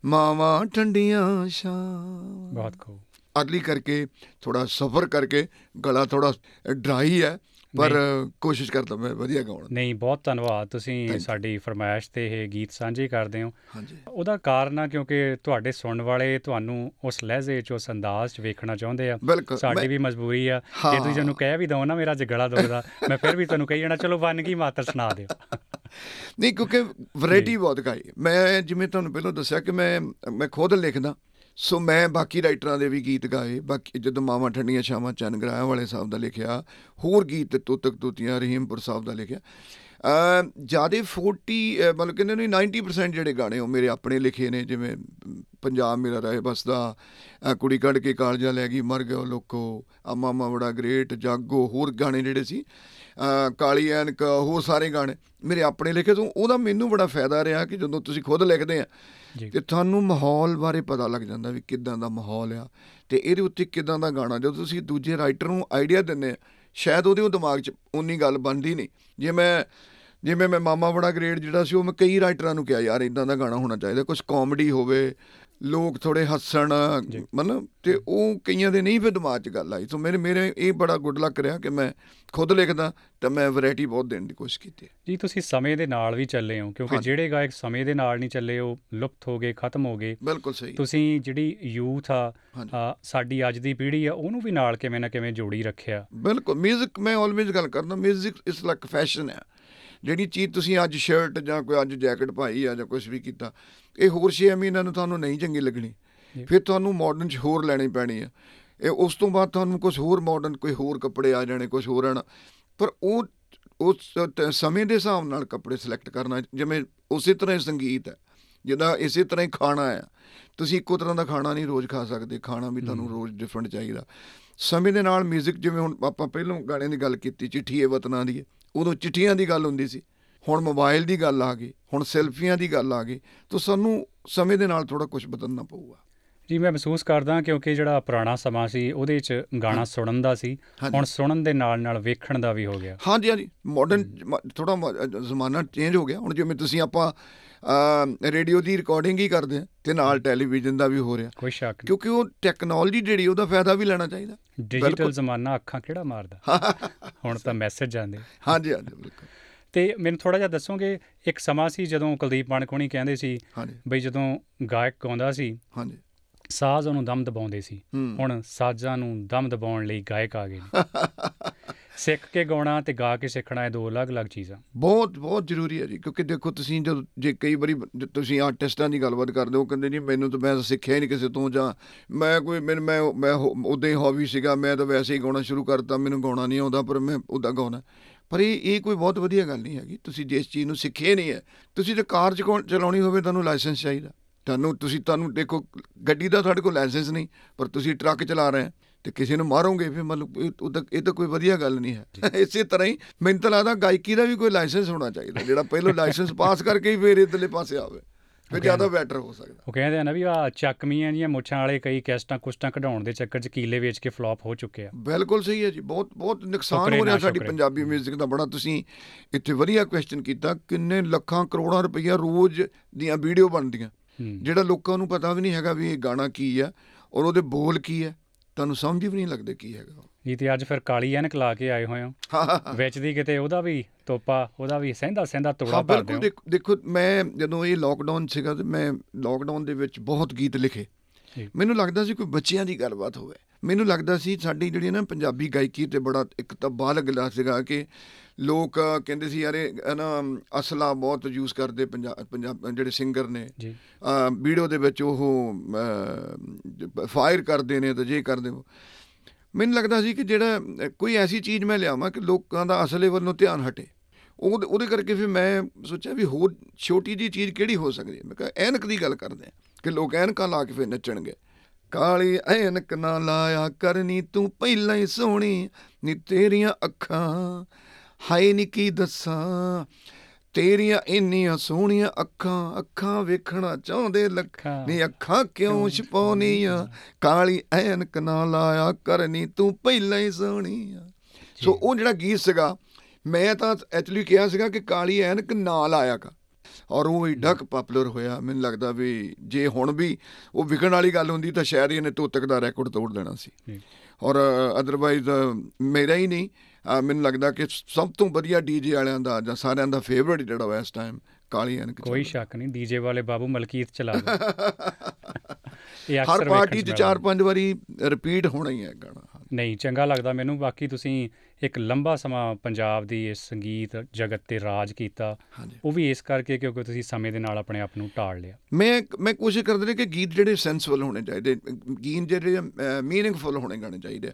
C: ਮਾਵਾਂ ਠੰਡੀਆਂ ਸ਼ਾਮ
B: ਬਹੁਤ ਖੂਬ
C: ਅਰਲੀ ਕਰਕੇ ਥੋੜਾ ਸਫਰ ਕਰਕੇ ਗਲਾ ਥੋੜਾ ਡਰਾਈ ਹੈ। ਪਰ ਕੋਸ਼ਿਸ਼ ਕਰਦਾ ਮੈਂ ਵਧੀਆ ਗਾਉਣ।
B: ਨਹੀਂ ਬਹੁਤ ਧੰਨਵਾਦ। ਤੁਸੀਂ. ਸਾਡੀ ਫਰਮਾਇਸ਼ ਤੇ ਇਹ ਗੀਤ ਸਾਂਝੇ ਕਰਦੇ ਹੋ।
C: ਹਾਂਜੀ।
B: ਉਹਦਾ ਕਾਰਨ ਆ ਕਿਉਂਕਿ ਤੁਹਾਡੇ ਸੁਣਨ ਵਾਲੇ ਤੁਹਾਨੂੰ ਉਸ ਲਹਿਜ਼ੇ 'ਚ ਉਸ ਅੰਦਾਜ਼ 'ਚ ਵੇਖਣਾ ਚਾਹੁੰਦੇ ਆ। ਸਾਡੀ ਵੀ ਮਜਬੂਰੀ ਆ। ਜੇ ਤੁਸੀਂ ਸਾਨੂੰ ਕਹਿ ਵੀ ਦਓ ਨਾ ਮੇਰਾ ਅੱਜ ਗਲਾ ਦੁਖਦਾ ਮੈਂ ਫਿਰ ਵੀ ਤੁਹਾਨੂੰ ਕਹੀ ਜਾਣਾ ਚਲੋ ਵੰਨਗੀ ਮਾਤਰ ਸੁਣਾ ਦਿਓ।
C: ਨਹੀਂ ਕਿਉਂਕਿ ਵੈਰਾਈਟੀ ਬਹੁਤ ਗਾਈ ਹੈ। ਮੈਂ ਜਿਵੇਂ ਤੁਹਾਨੂੰ ਪਹਿਲਾਂ ਦੱਸਿਆ ਕਿ ਮੈਂ ਮੈਂ ਖੁਦ ਲਿਖਦਾ। ਸੋ ਮੈਂ ਬਾਕੀ ਰਾਈਟਰਾਂ ਦੇ ਵੀ ਗੀਤ ਗਾਏ। ਬਾਕੀ ਜਦੋਂ ਮਾਵਾਂ ਠੰਡੀਆਂ ਸ਼ਾਮਾਂ ਚੰਨ ਗਰਾਇਆ ਵਾਲੇ ਸਾਹਿਬ ਦਾ ਲਿਖਿਆ, ਹੋਰ ਗੀਤ ਤੋਤਕ ਤੋਤੀਆਂ, ਰਹੀਮਪੁਰ ਸਾਹਿਬ ਦਾ ਲਿਖਿਆ। ਅ ਜਿਆਦੇ 40 ਅਹ, ਮਤਲਬ ਕਹਿੰਦੇ ਨੇ 90% ਜਿਹੜੇ ਗਾਣੇ ਉਹ ਮੇਰੇ ਆਪਣੇ ਲਿਖੇ ਨੇ, ਜਿਵੇਂ ਪੰਜਾਬ ਮੇਰਾ ਰਹੇ ਬਸਦਾ ਅ ਕੁੜੀ ਕੱਢ ਕੇ ਕਾਲਜਾ ਲੈ ਗਈ, ਮਰ ਗਿਆ ਲੋਕੋ, ਆ ਮਾਮਾ ਬੜਾ ਗ੍ਰੇਟ ਜਾਗੋ, ਹੋਰ ਗਾਣੇ ਜਿਹੜੇ ਸੀ ਅ ਕਾਲੀ ਐਨਕ, ਹੋਰ ਸਾਰੇ ਗਾਣੇ ਮੇਰੇ ਆਪਣੇ ਲਿਖੇ, ਤੋਂ ਉਹਦਾ ਮੈਨੂੰ ਬੜਾ ਫਾਇਦਾ ਰਿਹਾ ਕਿ ਜਦੋਂ ਤੁਸੀਂ ਖੁਦ ਲਿਖਦੇ ਆ
B: ਜੀ
C: ਤੇ ਤੁਹਾਨੂੰ ਮਾਹੌਲ ਬਾਰੇ ਪਤਾ ਲੱਗ ਜਾਂਦਾ ਵੀ ਕਿਦਾਂ ਦਾ ਮਾਹੌਲ ਆ ਤੇ ਇਹਦੇ ਉੱਤੇ ਕਿਦਾਂ ਦਾ ਗਾਣਾ, ਜਦੋਂ ਤੁਸੀਂ ਦੂਜੇ ਰਾਈਟਰ ਨੂੰ ਆਈਡੀਆ ਦਿੰਦੇ ਆ, ਸ਼ਾਇਦ ਉਹਦੇ ਉਹ ਦਿਮਾਗ 'ਚ ਉਨੀ ਗੱਲ ਬਣਦੀ ਨਹੀਂ। ਜੇ ਮੈਂ ਜਿਵੇਂ ਮੈਂ ਮਾਮਾ ਬੜਾ ਗ੍ਰੇਡ ਜਿਹੜਾ ਸੀ, ਉਹ ਮੈਂ ਕਈ ਰਾਈਟਰਾਂ ਨੂੰ ਕਿਹਾ, ਯਾਰ ਇਦਾਂ ਦਾ ਗਾਣਾ ਹੋਣਾ ਚਾਹੀਦਾ ਕੁਝ ਕਾਮੇਡੀ ਹੋਵੇ ਲੋਕ ਥੋੜੇ ਹੱਸਣ
B: ਜੀ।
C: ਮਤਲਬ ਤੇ ਉਹ ਕਈਆਂ ਦੇ ਨਹੀਂ ਫਿਰ ਦਿਮਾਗ 'ਚ ਗੱਲ ਆਈ ਸੋ ਮੇਰੇ ਮੇਰੇ ਇਹ ਬੜਾ ਗੁੱਡ ਲੱਕ ਰਿਹਾ ਕਿ ਮੈਂ ਖੁਦ ਲਿਖਦਾ ਤਾਂ ਮੈਂ ਵੈਰਾਈਟੀ ਬਹੁਤ ਦੇਣ ਦੀ ਕੋਸ਼ਿਸ਼ ਕੀਤੀ ਹੈ।
B: ਜੀ ਤੁਸੀਂ ਸਮੇਂ ਦੇ ਨਾਲ ਵੀ ਚੱਲੇ ਹੋ ਕਿਉਂਕਿ
C: ਹਾਂਜੀ।
B: ਜਿਹੜੇ ਗਾਇਕ ਸਮੇਂ ਦੇ ਨਾਲ ਨਹੀਂ ਚੱਲੇ ਉਹ ਲੁਪਤ ਹੋ ਗਏ ਖਤਮ ਹੋ ਗਏ
C: ਬਿਲਕੁਲ ਸਹੀ
B: ਤੁਸੀਂ ਜਿਹੜੀ ਯੂਥ ਆ
C: ਹਾਂਜੀ।
B: ਆ, ਸਾਡੀ ਅੱਜ ਦੀ ਪੀੜ੍ਹੀ ਆ ਉਹਨੂੰ ਵੀ ਨਾਲ ਕਿਵੇਂ ਨਾ ਕਿਵੇਂ ਜੋੜੀ ਰੱਖਿਆ
C: ਬਿਲਕੁਲ 뮤직 ਮੈਂ ਆਲਵੇਜ਼ ਗੱਲ ਕਰਦਾ 뮤직 ਇਜ਼ ਲਾਈਕ ਫੈਸ਼ਨ ਹੈ ਜਿਹੜੀ ਚੀਜ਼ ਤੁਸੀਂ ਅੱਜ ਸ਼ਰਟ ਜਾਂ ਕੋਈ ਅੱਜ ਜੈਕਟ ਪਾਈ ਆ ਜਾਂ ਕੁਝ ਵੀ ਕੀਤਾ ਇਹ ਹੋਰ 6 ਮਹੀਨਿਆਂ ਨੂੰ ਤੁਹਾਨੂੰ ਨਹੀਂ ਚੰਗੀ ਲੱਗਣੀ। ਫਿਰ ਤੁਹਾਨੂੰ ਮਾਡਰਨ ਚ ਹੋਰ ਲੈਣੀ ਪੈਣੀ ਆ। ਇਹ ਉਸ ਤੋਂ ਬਾਅਦ ਤੁਹਾਨੂੰ ਕੁਝ ਹੋਰ ਮਾਡਰਨ ਕੋਈ ਹੋਰ ਕੱਪੜੇ ਆ ਜਾਣੇ ਕੁਝ ਹੋਰ ਆਣਾ। ਪਰ ਉਹ ਉਸ ਸਮੇਂ ਦੇ ਹਿਸਾਬ ਨਾਲ ਕੱਪੜੇ ਸਿਲੈਕਟ ਕਰਨਾ ਜਿਵੇਂ ਉਸੇ ਤਰ੍ਹਾਂ ਹੀ ਸੰਗੀਤ ਹੈ। ਜਿੱਦਾਂ ਇਸੇ ਤਰ੍ਹਾਂ ਹੀ ਖਾਣਾ ਆ ਤੁਸੀਂ ਇੱਕੋ ਤਰ੍ਹਾਂ ਦਾ ਖਾਣਾ ਨਹੀਂ ਰੋਜ਼ ਖਾ ਸਕਦੇ ਖਾਣਾ ਵੀ ਤੁਹਾਨੂੰ ਰੋਜ਼ ਡਿਫਰੈਂਟ ਚਾਹੀਦਾ। ਸਮੇਂ ਦੇ ਨਾਲ 뮤직 ਜਿਵੇਂ ਹੁਣ ਆਪਾਂ ਪਹਿਲਾਂ ਗਾਣੇ ਦੀ ਗੱਲ ਕੀਤੀ ਚਿੱਠੀ ਏ ਵਤਨਾਂ ਦੀ ਉਦੋਂ ਚਿੱਠੀਆਂ ਦੀ ਗੱਲ ਹੁੰਦੀ ਸੀ। ਹੁਣ ਮੋਬਾਈਲ ਦੀ ਗੱਲ ਆ ਗਈ ਹੁਣ ਸੈਲਫੀਆਂ ਦੀ ਗੱਲ ਆ ਗਈ ਤਾਂ ਸਾਨੂੰ ਸਮੇਂ ਦੇ ਨਾਲ ਥੋੜਾ ਕੁਝ ਬਦਲਣਾ ਪਊਗਾ।
B: ਜੀ ਮੈਂ ਮਹਿਸੂਸ ਕਰਦਾ ਕਿਉਂਕਿ ਜਿਹੜਾ ਪੁਰਾਣਾ ਸਮਾਂ ਸੀ ਉਹਦੇ 'ਚ ਗਾਣਾ ਸੁਣਨ ਦਾ ਸੀ। ਹੁਣ ਸੁਣਨ ਦੇ ਨਾਲ ਨਾਲ ਵੇਖਣ ਦਾ ਵੀ ਹੋ ਗਿਆ।
C: ਹਾਂਜੀ ਹਾਂਜੀ ਮਾਡਰਨ ਥੋੜਾ ਜ਼ਮਾਨਾ ਚੇਂਜ ਹੋ ਗਿਆ। ਹੁਣ ਜਿਵੇਂ ਤੁਸੀਂ ਆਪਾਂ ਰੇਡੀਓ ਦੀ ਰਿਕਾਰਡਿੰਗ ਹੀ ਕਰਦੇ ਆ ਤੇ ਨਾਲ ਟੈਲੀਵਿਜ਼ਨ ਦਾ ਵੀ ਹੋ ਰਿਹਾ।
B: ਕੋਈ ਸ਼ੱਕ
C: ਕਿਉਂਕਿ ਉਹ ਟੈਕਨੋਲੋਜੀ ਜਿਹੜੀ ਉਹਦਾ ਫਾਇਦਾ ਵੀ ਲੈਣਾ ਚਾਹੀਦਾ।
B: ਡਿਜੀਟਲ। ਜ਼ਮਾਨਾ ਅੱਖਾਂ ਕਿਹੜਾ ਮਾਰਦਾ? ਹੁਣ ਤਾਂ ਮੈਸੇਜ ਜਾਂਦੇ
C: ਹਾਂਜੀ ਹਾਂਜੀ ਬਿਲਕੁਲ।
B: ਤੇ ਮੈਨੂੰ ਥੋੜਾ ਜਿਹਾ ਦੱਸੋਗੇ ਇੱਕ ਸਮਾਂ ਸੀ ਜਦੋਂ ਕੁਲਦੀਪ ਮਾਨਕੋਣੀ ਕਹਿੰਦੇ ਸੀ ਬਈ ਜਦੋਂ ਗਾਇਕ ਗਾਉਂਦਾ ਸੀ
C: ਹਾਂਜੀ।
B: ਸਾਜ਼ ਉਹਨੂੰ ਦਮ ਦਬਾਉਂਦੇ ਸੀ। ਹੁਣ ਸਾਜ਼ਾਂ ਨੂੰ ਦਮ ਦਬਾਉਣ ਲਈ ਗਾਇਕ ਆ ਗਏ ਸਿੱਖ ਕੇ ਗਾਉਣਾ ਤੇ ਗਾ ਕੇ ਸਿੱਖਣਾ ਇਹ ਦੋ ਅਲੱਗ-ਅਲੱਗ ਚੀਜ਼ਾਂ।
C: ਬਹੁਤ ਬਹੁਤ ਜ਼ਰੂਰੀ ਹੈ ਜੀ, ਕਿਉਂਕਿ ਦੇਖੋ ਤੁਸੀਂ ਜਦ ਜੇ ਕਈ ਵਾਰੀ ਜ- ਤੁਸੀਂ ਆਰਟਿਸਟਾਂ ਦੀ ਗੱਲਬਾਤ ਕਰਦੇ ਹੋ, ਉਹ ਕਹਿੰਦੇ ਜੀ ਮੈਨੂੰ ਤਾਂ ਮੈਂ ਤਾਂ ਸਿੱਖਿਆ ਹੀ ਨਹੀਂ ਕਿਸੇ ਤੋਂ ਜਾਂ ਮੈਂ ਕੋਈ ਮੈਨੂੰ ਮੈਂ ਮੈਂ ਉਦਾਂ ਹੀ ਹੌਬੀ ਸੀਗਾ, ਮੈਂ ਤਾਂ ਵੈਸੇ ਹੀ ਗਾਉਣਾ ਸ਼ੁਰੂ ਕਰਤਾ, ਮੈਨੂੰ ਗਾਉਣਾ ਨਹੀਂ ਆਉਂਦਾ, ਪਰ ਮੈਂ ਉਦਾਂ ਗਾਉਣਾ। ਪਰ ਇਹ ਇਹ ਕੋਈ ਬਹੁਤ ਵਧੀਆ ਗੱਲ ਨਹੀਂ ਹੈਗੀ, ਤੁਸੀਂ ਜਿਸ ਚੀਜ਼ ਨੂੰ ਸਿੱਖੇ ਨਹੀਂ ਹੈ, ਤੁਸੀਂ ਤੇ ਕਾਰ ਚ ਚਲਾਉਣੀ ਹੋਵੇ, ਤੁਹਾਨੂੰ ਲਾਇਸੈਂਸ ਚਾਹੀਦਾ। ਤੁਹਾਨੂੰ, ਤੁਸੀਂ, ਤੁਹਾਨੂੰ ਦੇਖੋ, ਗੱਡੀ ਦਾ ਤੁਹਾਡੇ ਕੋਲ ਲਾਇਸੈਂਸ ਨਹੀਂ, ਪਰ ਤੁਸੀਂ ਟਰੱਕ ਚਲਾ ਰਹੇ ਹੋ। ਤੇ ਕਿਸੇ ਨੂੰ ਮਾਰੋਗੇ ਫਿਰ ਮਤਲਬ ਇਹ ਤਾਂ ਕੋਈ ਵਧੀਆ ਗੱਲ ਨਹੀਂ ਹੈ। ਇਸੇ ਤਰ੍ਹਾਂ ਹੀ ਮੈਨੂੰ ਤਾਂ ਲੱਗਦਾ ਗਾਇਕੀ ਦਾ ਵੀ ਕੋਈ ਲਾਇਸੈਂਸ ਹੋਣਾ ਚਾਹੀਦਾ ਜਿਹੜਾ ਪਹਿਲੋਂ ਲਾਇਸੈਂਸ ਪਾਸ ਕਰਕੇ ਹੀ ਫਿਰ ਇਧਰਲੇ ਪਾਸੇ ਆਵੇ ਫਿਰ ਜ਼ਿਆਦਾ ਬੈਟਰ ਹੋ ਸਕਦਾ।
B: ਉਹ ਕਹਿੰਦੇ ਆ ਨਾ ਵੀ ਆ ਚੱਕਮੀਆਂ ਜੀਆਂ ਮੁੱਛਾਂ ਵਾਲੇ ਕਈ ਕੈਸਟਾਂ ਕੁਸਟਾਂ ਕਢਾਉਣ ਦੇ ਚੱਕਰ 'ਚ ਕੀਲੇ ਵੇਚ ਕੇ ਫਲॉप ਹੋ ਚੁੱਕੇ ਆ।
C: ਬਿਲਕੁਲ ਸਹੀ ਹੈ ਜੀ ਬਹੁਤ ਬਹੁਤ ਨੁਕਸਾਨ ਹੋ ਰਿਹਾ ਸਾਡੀ ਪੰਜਾਬੀ 뮤직 ਦਾ ਬੜਾ ਤੁਸੀਂ ਇੱਥੇ ਵਧੀਆ ਕੁਐਸਚਨ ਕੀਤਾ ਕਿੰਨੇ ਲੱਖਾਂ ਕਰੋੜਾਂ ਰੁਪਈਆ ਰੋਜ਼ ਦੀਆਂ ਵੀਡੀਓ ਬਣਦੀਆਂ। ਜਿਹੜਾ ਲੋਕਾਂ ਨੂੰ ਪਤਾ ਵੀ ਨਹੀਂ ਹੈਗਾ ਵੀ ਇਹ ਗਾਣਾ ਕੀ ਆ ਔਰ ਉਹਦੇ ਬੋਲ ਕੀ ਆ। ਤੁਹਾਨੂੰ ਸਮਝ ਵੀ ਨਹੀਂ ਲੱਗਦੇ ਕੀ ਹੈਗਾ।
B: ਜੀ ਤੇ ਅੱਜ ਫਿਰ ਕਾਲੀ ਐਨਕ ਲਾ ਕੇ ਆਏ ਹੋਏ ਹੋ। ਵਿੱਚ ਦੀ ਕਿਤੇ ਉਹਦਾ ਵੀ ਤੋਪਾ ਉਹਦਾ ਵੀ ਸਹਿੰਦਾ ਸਹਿੰਦਾ ਤੋੜਾ ਭਰ
C: ਬਿਲਕੁਲ
B: ਦਿਓ
C: ਦੇਖੋ- ਦੇਖੋ ਮੈਂ ਜਦੋਂ ਇਹ ਲੋਕਡਾਊਨ ਸੀਗਾ ਤੇ ਮੈਂ ਲੋਕਡਾਊਨ ਦੇ ਵਿੱਚ ਬਹੁਤ ਗੀਤ ਲਿਖੇ। ਮੈਨੂੰ ਲੱਗਦਾ ਸੀ ਕੋਈ ਬੱਚਿਆਂ ਦੀ ਗੱਲਬਾਤ ਹੋਵੇ। ਮੈਨੂੰ ਲੱਗਦਾ ਸੀ ਸਾਡੀ ਜਿਹੜੀ ਨਾ ਪੰਜਾਬੀ ਗਾਇਕੀ ਤੇ ਬੜਾ ਇੱਕ ਤਾਂ ਬਾਲਗ ਲਾ ਸੀਗਾ ਕਿ ਲੋਕ ਕਹਿੰਦੇ ਸੀ ਯਾਰ ਨਾ ਅਸਲਾ ਬਹੁਤ ਯੂਜ਼ ਕਰਦੇ ਪੰਜਾਬ ਜਿਹੜੇ ਸਿੰਗਰ ਨੇ।
B: ਜੀ।
C: ਵੀਡੀਓ ਦੇ ਵਿੱਚ ਉਹ ਫਾਇਰ ਕਰਦੇ ਨੇ ਤੇ ਜੇ ਕਰਦੇ ਮੈਨੂੰ ਲੱਗਦਾ ਸੀ ਕਿ ਜਿਹੜਾ ਕੋਈ ਐਸੀ ਚੀਜ਼ ਮੈਂ ਲਿਆਵਾਂ ਕਿ ਲੋਕਾਂ ਦਾ ਅਸਲੇ ਵੱਲੋਂ ਧਿਆਨ ਹਟੇ। ਉਹ ਉਹਦੇ ਕਰਕੇ ਫਿਰ ਮੈਂ ਸੋਚਿਆ ਵੀ ਹੋਰ ਛੋਟੀ ਜੀ ਚੀਜ਼ ਕਿਹੜੀ ਹੋ ਸਕਦੀ ਹੈ? ਮੈਂ ਕਿਹਾ ਐਨਕ ਦੀ ਗੱਲ ਕਰਦੇ ਹਾਂ ਕਿ ਲੋਕ ਐਨਕਾਂ ਲਾ ਕੇ ਫਿਰ ਨੱਚਣਗੇ। ਕਾਲੀ ਐਨਕ ਨਾ ਲਾਇਆ ਕਰਨੀ ਤੂੰ ਪਹਿਲਾਂ ਹੀ ਸੋਹਣੀ ਨੀ ਤੇਰੀਆਂ ਅੱਖਾਂ ਹਾਏ ਨੀ ਕੀ ਦੱਸਾਂ। ਤੇਰੀਆਂ ਇੰਨੀਆਂ ਸੋਹਣੀਆਂ ਅੱਖਾਂ ਅੱਖਾਂ ਵੇਖਣਾ ਚਾਹੁੰਦੇ ਲੱਖਾਂ ਨੀ ਅੱਖਾਂ ਕਿਉਂ ਛਪਾਉਣੀਆਂ? ਕਾਲੀ ਐਨਕ ਨਾ ਲਾਇਆ ਕਰਨੀ ਤੂੰ ਪਹਿਲਾਂ ਹੀ ਸੋਹਣੀ ਸੋ ਉਹ ਜਿਹੜਾ ਗੀਤ ਸੀਗਾ ਮੈਂ ਤਾਂ ਐਕਚੁਅਲੀ ਕਿਹਾ ਸੀਗਾ ਕਿ ਕਾਲੀ ਐਨਕ ਨਾ ਲਾਇਆ ਕਰ। ਔਰ ਉਹ ਏਡਾ ਕੁ ਪਪੂਲਰ ਹੋਇਆ। ਮੈਨੂੰ ਲੱਗਦਾ ਵੀ ਜੇ ਹੁਣ ਵੀ ਉਹ ਵਿਕਣ ਵਾਲੀ ਗੱਲ ਹੁੰਦੀ ਤਾਂ ਸ਼ਾਇਦ ਇਹਨੇ ਤੋਤਕ ਦਾ ਰੈਕੋਰਡ ਤੋੜ ਦੇਣਾ ਸੀ। ਔਰ ਅਦਰਵਾਈਜ਼ ਮੇਰਾ ਹੀ ਨਹੀਂ। ਮੈਨੂੰ ਲੱਗਦਾ ਕਿ ਸਭ ਤੋਂ ਵਧੀਆ ਡੀਜੇ ਵਾਲਿਆਂ ਦਾ ਜਾਂ ਸਾਰਿਆਂ ਦਾ ਫੇਵਰਿਟ ਜਿਹੜਾ ਵਾ ਇਸ ਟਾਈਮ ਕਾਲੀ ਐਨਕ
B: ਕੋਈ ਸ਼ੱਕ ਨਹੀਂ। ਡੀਜੇ ਵਾਲੇ ਬਾਬੂ ਮਲਕੀਤ ਚਲਾ ਇਹ
C: ਹਰ ਪਾਰਟੀ
B: 'ਚ।
C: ਚਾਰ ਪੰਜ ਵਾਰੀ ਰਿਪੀਟ ਹੋਣਾ ਹੀ ਹੈ ਗਾਣਾ।
B: ਨਹੀਂ ਚੰਗਾ ਲੱਗਦਾ ਮੈਨੂੰ। ਬਾਕੀ ਤੁਸੀਂ ਇੱਕ ਲੰਬਾ ਸਮਾਂ ਪੰਜਾਬ ਦੀ ਇਸ ਸੰਗੀਤ ਜਗਤ ਤੇ ਰਾਜ ਕੀਤਾ। ਉਹ ਵੀ ਇਸ ਕਰਕੇ ਕਿਉਂਕਿ ਤੁਸੀਂ ਸਮੇਂ ਦੇ ਨਾਲ ਆਪਣੇ ਆਪ ਨੂੰ ਢਾਲ ਲਿਆ।
C: ਮੈਂ ਮੈਂ ਕੋਸ਼ਿਸ਼ ਕਰਦਾ ਰਿਹਾ ਕਿ ਗੀਤ ਜਿਹੜੇ ਸੈਂਸਫੁਲ ਹੋਣੇ ਚਾਹੀਦੇ ਗੀਤ ਜਿਹੜੇ ਮੀਨਿੰਗਫੁਲ ਹੋਣੇ ਗਾਣੇ ਚਾਹੀਦੇ।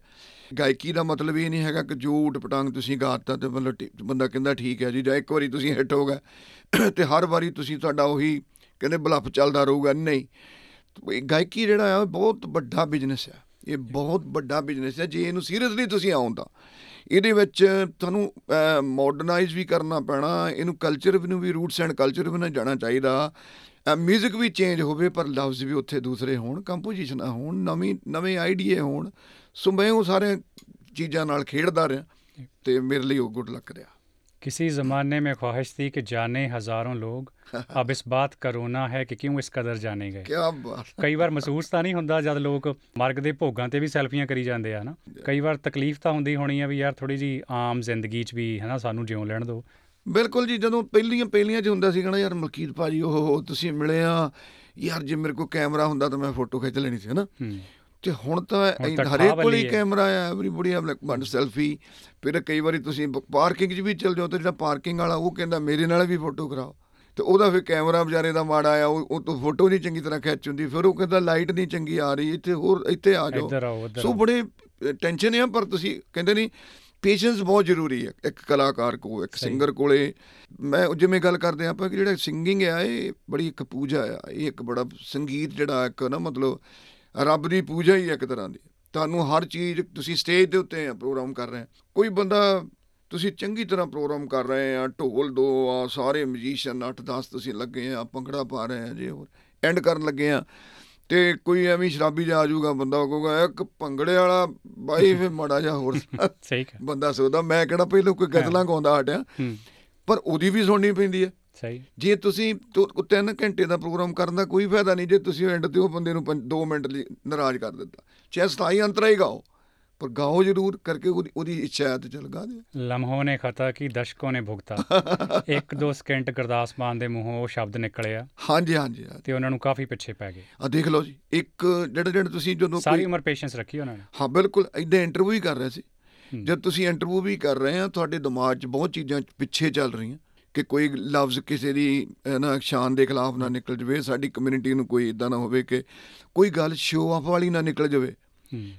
C: ਗਾਇਕੀ ਦਾ ਮਤਲਬ ਇਹ ਨਹੀਂ ਹੈਗਾ ਕਿ ਜੋ ਉਟਪਟਾਂਗ ਤੁਸੀਂ ਗਾਤਾ ਤੇ ਮਤਲਬ ਬੰਦਾ ਕਹਿੰਦਾ ਠੀਕ ਹੈ ਜੀ ਜਾਂ ਇੱਕ ਵਾਰੀ ਤੁਸੀਂ ਹਿੱਟ ਹੋ ਗਏ ਤੇ ਹਰ ਵਾਰੀ ਤੁਸੀਂ ਤੁਹਾਡਾ ਉਹੀ ਕਹਿੰਦੇ ਬਲੱਫ ਚੱਲਦਾ ਰਹੂਗਾ। ਨਹੀਂ ਗਾਇਕੀ ਜਿਹੜਾ ਆ ਬਹੁਤ ਵੱਡਾ ਬਿਜ਼ਨਸ ਆ। ਇਹ ਬਹੁਤ ਵੱਡਾ ਬਿਜ਼ਨਸ ਹੈ ਜੇ ਇਹਨੂੰ ਸੀਰੀਅਸਲੀ ਤੁਸੀਂ ਆਉਂਦਾ ਇਹਦੇ ਵਿੱਚ ਤੁਹਾਨੂੰ ਮਾਡਰਨਾਈਜ਼ ਵੀ ਕਰਨਾ ਪੈਣਾ, ਇਹਨੂੰ ਕਲਚਰ ਨੂੰ ਵੀ ਰੂਟਸ ਐਂਡ ਕਲਚਰ ਵੀ ਨਾ ਜਾਣਾ ਚਾਹੀਦਾ। ਮਿਊਜ਼ਿਕ ਵੀ ਚੇਂਜ ਹੋਵੇ, ਪਰ ਲਫ਼ਜ਼ ਵੀ ਉੱਥੇ ਦੂਸਰੇ ਹੋਣ ਕੰਪੋਜੀਸ਼ਨਾਂ ਹੋਣ, ਨਵੀਂ, ਨਵੇਂ ਆਈਡੀਏ ਹੋਣ। ਸੋ ਮੈਂ ਉਹ ਸਾਰੇ ਚੀਜ਼ਾਂ ਨਾਲ ਖੇਡਦਾ ਰਿਹਾ, ਤੇ ਮੇਰੇ ਲਈ ਉਹ ਗੁੱਡ ਲੱਕ ਰਿਹਾ।
B: किसी ज़माने में ख्वाहिश थी कि जाने हज़ारों लोग अब इस बात का रोना है कि क्यों इस कदर जाने गए
C: ਕੀ ਬਾਤ
B: ਕਈ ਵਾਰ ਮਹਿਸੂਸ ਤਾਂ ਨਹੀਂ ਹੁੰਦਾ ਜਦ ਲੋਕ ਮਰਗ ਦੇ ਭੋਗਾਂ ਤੇ ਵੀ ਸੈਲਫੀਆਂ ਕਰੀ ਜਾਂਦੇ ਆ ਨਾ ਕਈ ਵਾਰ ਤਕਲੀਫ ਤਾਂ ਹੁੰਦੀ ਹੋਣੀ ਆ ਵੀ ਯਾਰ ਥੋੜੀ ਜੀ ਆਮ ਜ਼ਿੰਦਗੀ 'ਚ ਵੀ ਹਨਾ ਸਾਨੂੰ ਜਿਉਂ ਲੈਣ ਦਿਓ
C: ਬਿਲਕੁਲ ਜੀ ਜਦੋਂ ਪਹਿਲੀਆਂ ਪਹਿਲੀਆਂ ਚ ਹੁੰਦਾ ਸੀ ਕਹਣਾ ਯਾਰ ਮਲਕੀਤ ਭਾਜੀ ਉਹ ਤੁਸੀਂ ਮਿਲੇ ਆ ਯਾਰ ਜੇ ਮੇਰੇ ਕੋਲ ਕੈਮਰਾ ਹੁੰਦਾ ਤਾਂ ਮੈਂ ਫੋਟੋ ਖਿੱਚ ਲੈਣੀ ਸੀ ਹਨਾ
B: ਹੂੰ
C: ਤੇ ਹੁਣ ਤਾਂ ਹਰੇਕ ਕੋਲ ਹੀ
B: ਹੈ।
C: ਕੈਮਰਾ ਆ everybody have like one selfie ਫਿਰ ਕਈ ਵਾਰੀ ਤੁਸੀਂ ਪਾਰਕਿੰਗ 'ਚ ਵੀ ਚਲ ਜਾਓ ਤੇ ਜਿਹੜਾ ਪਾਰਕਿੰਗ ਵਾਲਾ ਉਹ ਕਹਿੰਦਾ ਮੇਰੇ ਨਾਲ ਵੀ ਫੋਟੋ ਕਰਾਓ ਤੇ ਉਹਦਾ ਫਿਰ ਕੈਮਰਾ ਵਿਚਾਰੇ ਦਾ ਮਾੜਾ ਆ ਉਹ ਤੋਂ ਫੋਟੋ ਨਹੀਂ ਚੰਗੀ ਤਰ੍ਹਾਂ ਖਿੱਚ ਹੁੰਦੀ ਫਿਰ ਉਹ ਕਹਿੰਦਾ ਲਾਈਟ ਨਹੀਂ ਚੰਗੀ ਆ ਰਹੀ ਇੱਥੇ ਹੋਰ ਇੱਥੇ ਆ ਜਾਓ ਸੋ। ਬੜੇ ਟੈਨਸ਼ਨ ਆ ਪਰ ਤੁਸੀਂ ਕਹਿੰਦੇ ਨਹੀਂ ਪੇਸ਼ੈਂਸ ਬਹੁਤ ਜ਼ਰੂਰੀ ਹੈ ਇੱਕ ਕਲਾਕਾਰ ਕੋ ਇੱਕ। ਸਿੰਗਰ ਕੋਲੇ ਮੈਂ ਜਿਵੇਂ ਗੱਲ ਕਰਦੇ ਆਪਾਂ ਕਿ ਜਿਹੜਾ ਸਿੰਗਿੰਗ ਆ ਇਹ ਬੜੀ ਇੱਕ ਪੂਜਾ ਆ ਇਹ ਇੱਕ ਬੜਾ ਸੰਗੀਤ ਜਿਹੜਾ ਇੱਕ ਨਾ ਮਤਲਬ ਰੱਬ ਦੀ ਪੂਜਾ ਹੀ ਇੱਕ ਤਰ੍ਹਾਂ ਦੀ। ਤੁਹਾਨੂੰ ਹਰ ਚੀਜ਼ ਤੁਸੀਂ ਸਟੇਜ ਦੇ ਉੱਤੇ ਆ ਪ੍ਰੋਗਰਾਮ ਕਰ ਰਹੇ ਕੋਈ ਬੰਦਾ ਤੁਸੀਂ ਚੰਗੀ ਤਰ੍ਹਾਂ ਪ੍ਰੋਗਰਾਮ ਕਰ ਰਹੇ ਆ ਢੋਲ ਦੋ ਆ ਸਾਰੇ ਮਿਊਜ਼ੀਸ਼ੀਅਨ 8-10 ਤੁਸੀਂ ਲੱਗੇ ਆ ਭੰਗੜਾ ਪਾ ਰਹੇ ਆ ਜੇ ਹੋਰ ਐਂਡ ਕਰਨ ਲੱਗੇ ਆ। ਤੇ ਕੋਈ ਐਵੇਂ ਸ਼ਰਾਬੀ ਜਾ ਆਜੂਗਾ ਬੰਦਾ ਕਹੂਗਾ ਇੱਕ ਭੰਗੜੇ ਵਾਲਾ ਬਾਈ ਫੇ ਮੜਾ ਜਾ ਹੋਰ
B: ਸਹੀ ਹੈ
C: ਬੰਦਾ ਸੋਚਦਾ ਮੈਂ ਕਿਹੜਾ ਪਹਿਲਾਂ ਕੋਈ ਗਜ਼ਲਾਂ ਗਾਉਂਦਾ ਹਟਿਆ। ਪਰ ਉਹਦੀ ਵੀ ਸੁਣਨੀ ਪੈਂਦੀ ਹੈ
B: ਸਹੀ।
C: ਜੇ ਤੁਸੀਂ ਤੋ- ਕੋ ਤਿੰਨ ਘੰਟੇ ਦਾ ਪ੍ਰੋਗਰਾਮ ਕਰਨ ਦਾ ਕੋਈ ਫਾਇਦਾ ਨਹੀਂ ਜੇ ਤੁਸੀਂ ਐਂਡ ਤੇ ਉਹ ਬੰਦੇ ਨੂੰ 2 ਮਿੰਟ ਲਈ ਨਾਰਾਜ਼ ਕਰ ਦਿੱਤਾ। ਚਾਹੇ ਸਤਾਈ ਅੰਤਰਾ ਹੀ ਗਾਓ ਪਰ ਗਾਓ ਜ਼ਰੂਰ ਕਰਕੇ ਉਹਦੀ ਉਹਦੀ ਇੱਛਾ ਹੈ ਤੇ ਚਲ ਗਾ ਦੇ
B: ਲਮਹੋਂ ਨੇ ਖਤਾ ਕੀ ਦਸ਼ਕੋਂ ਨੇ ਭੁਗਤਾ। ਇੱਕ ਦੋ ਸਕਿੰਟ ਗੁਰਦਾਸ ਮਾਨ ਦੇ ਮੂੰਹੋਂ ਉਹ ਸ਼ਬਦ ਨਿਕਲਿਆ।
C: ਹਾਂਜੀ ਹਾਂਜੀ ਹਾਂਜੀ।
B: ਤੇ ਉਹਨਾਂ ਨੂੰ ਕਾਫੀ ਪਿੱਛੇ ਪੈ ਗਏ।
C: ਆ ਦੇਖ ਲਓ ਜੀ ਇੱਕ ਜਿਹੜਾ ਜਿਹੜਾ ਤੁਸੀਂ ਜਦੋਂ
B: ਸਾਰੀ ਉਮਰ ਪੇਸ਼ੈਂਸ ਰੱਖੀ ਉਹਨਾਂ ਨੇ।
C: ਹਾਂ ਬਿਲਕੁਲ ਇਦਾਂ ਇੰਟਰਵਿਊ ਹੀ ਕਰ ਰਹੇ ਸੀ।
B: ਹੂੰ।
C: ਜਦ ਤੁਸੀਂ ਇੰਟਰਵਿਊ ਵੀ ਕਰ ਰਹੇ ਆ ਤੁਹਾਡੇ ਦਿਮਾਗ 'ਚ ਬਹੁਤ ਚੀਜ਼ਾਂ ਪਿੱਛੇ ਚੱਲ ਰਹੀਆਂ। ਕਿ ਕੋਈ ਲਫ਼ਜ਼ ਕਿਸੇ ਦੀ ਨਾ ਸ਼ਾਨ ਦੇ ਖਿਲਾਫ ਨਾ ਨਿਕਲ ਜਵੇ ਸਾਡੀ ਕਮਿਊਨਿਟੀ ਨੂੰ ਕੋਈ ਇਦਾਂ ਨਾ ਹੋਵੇ ਕਿ ਕੋਈ ਗੱਲ ਸ਼ੋਅ ਆਫ ਵਾਲੀ ਨਾ ਨਿਕਲ ਜਵੇ।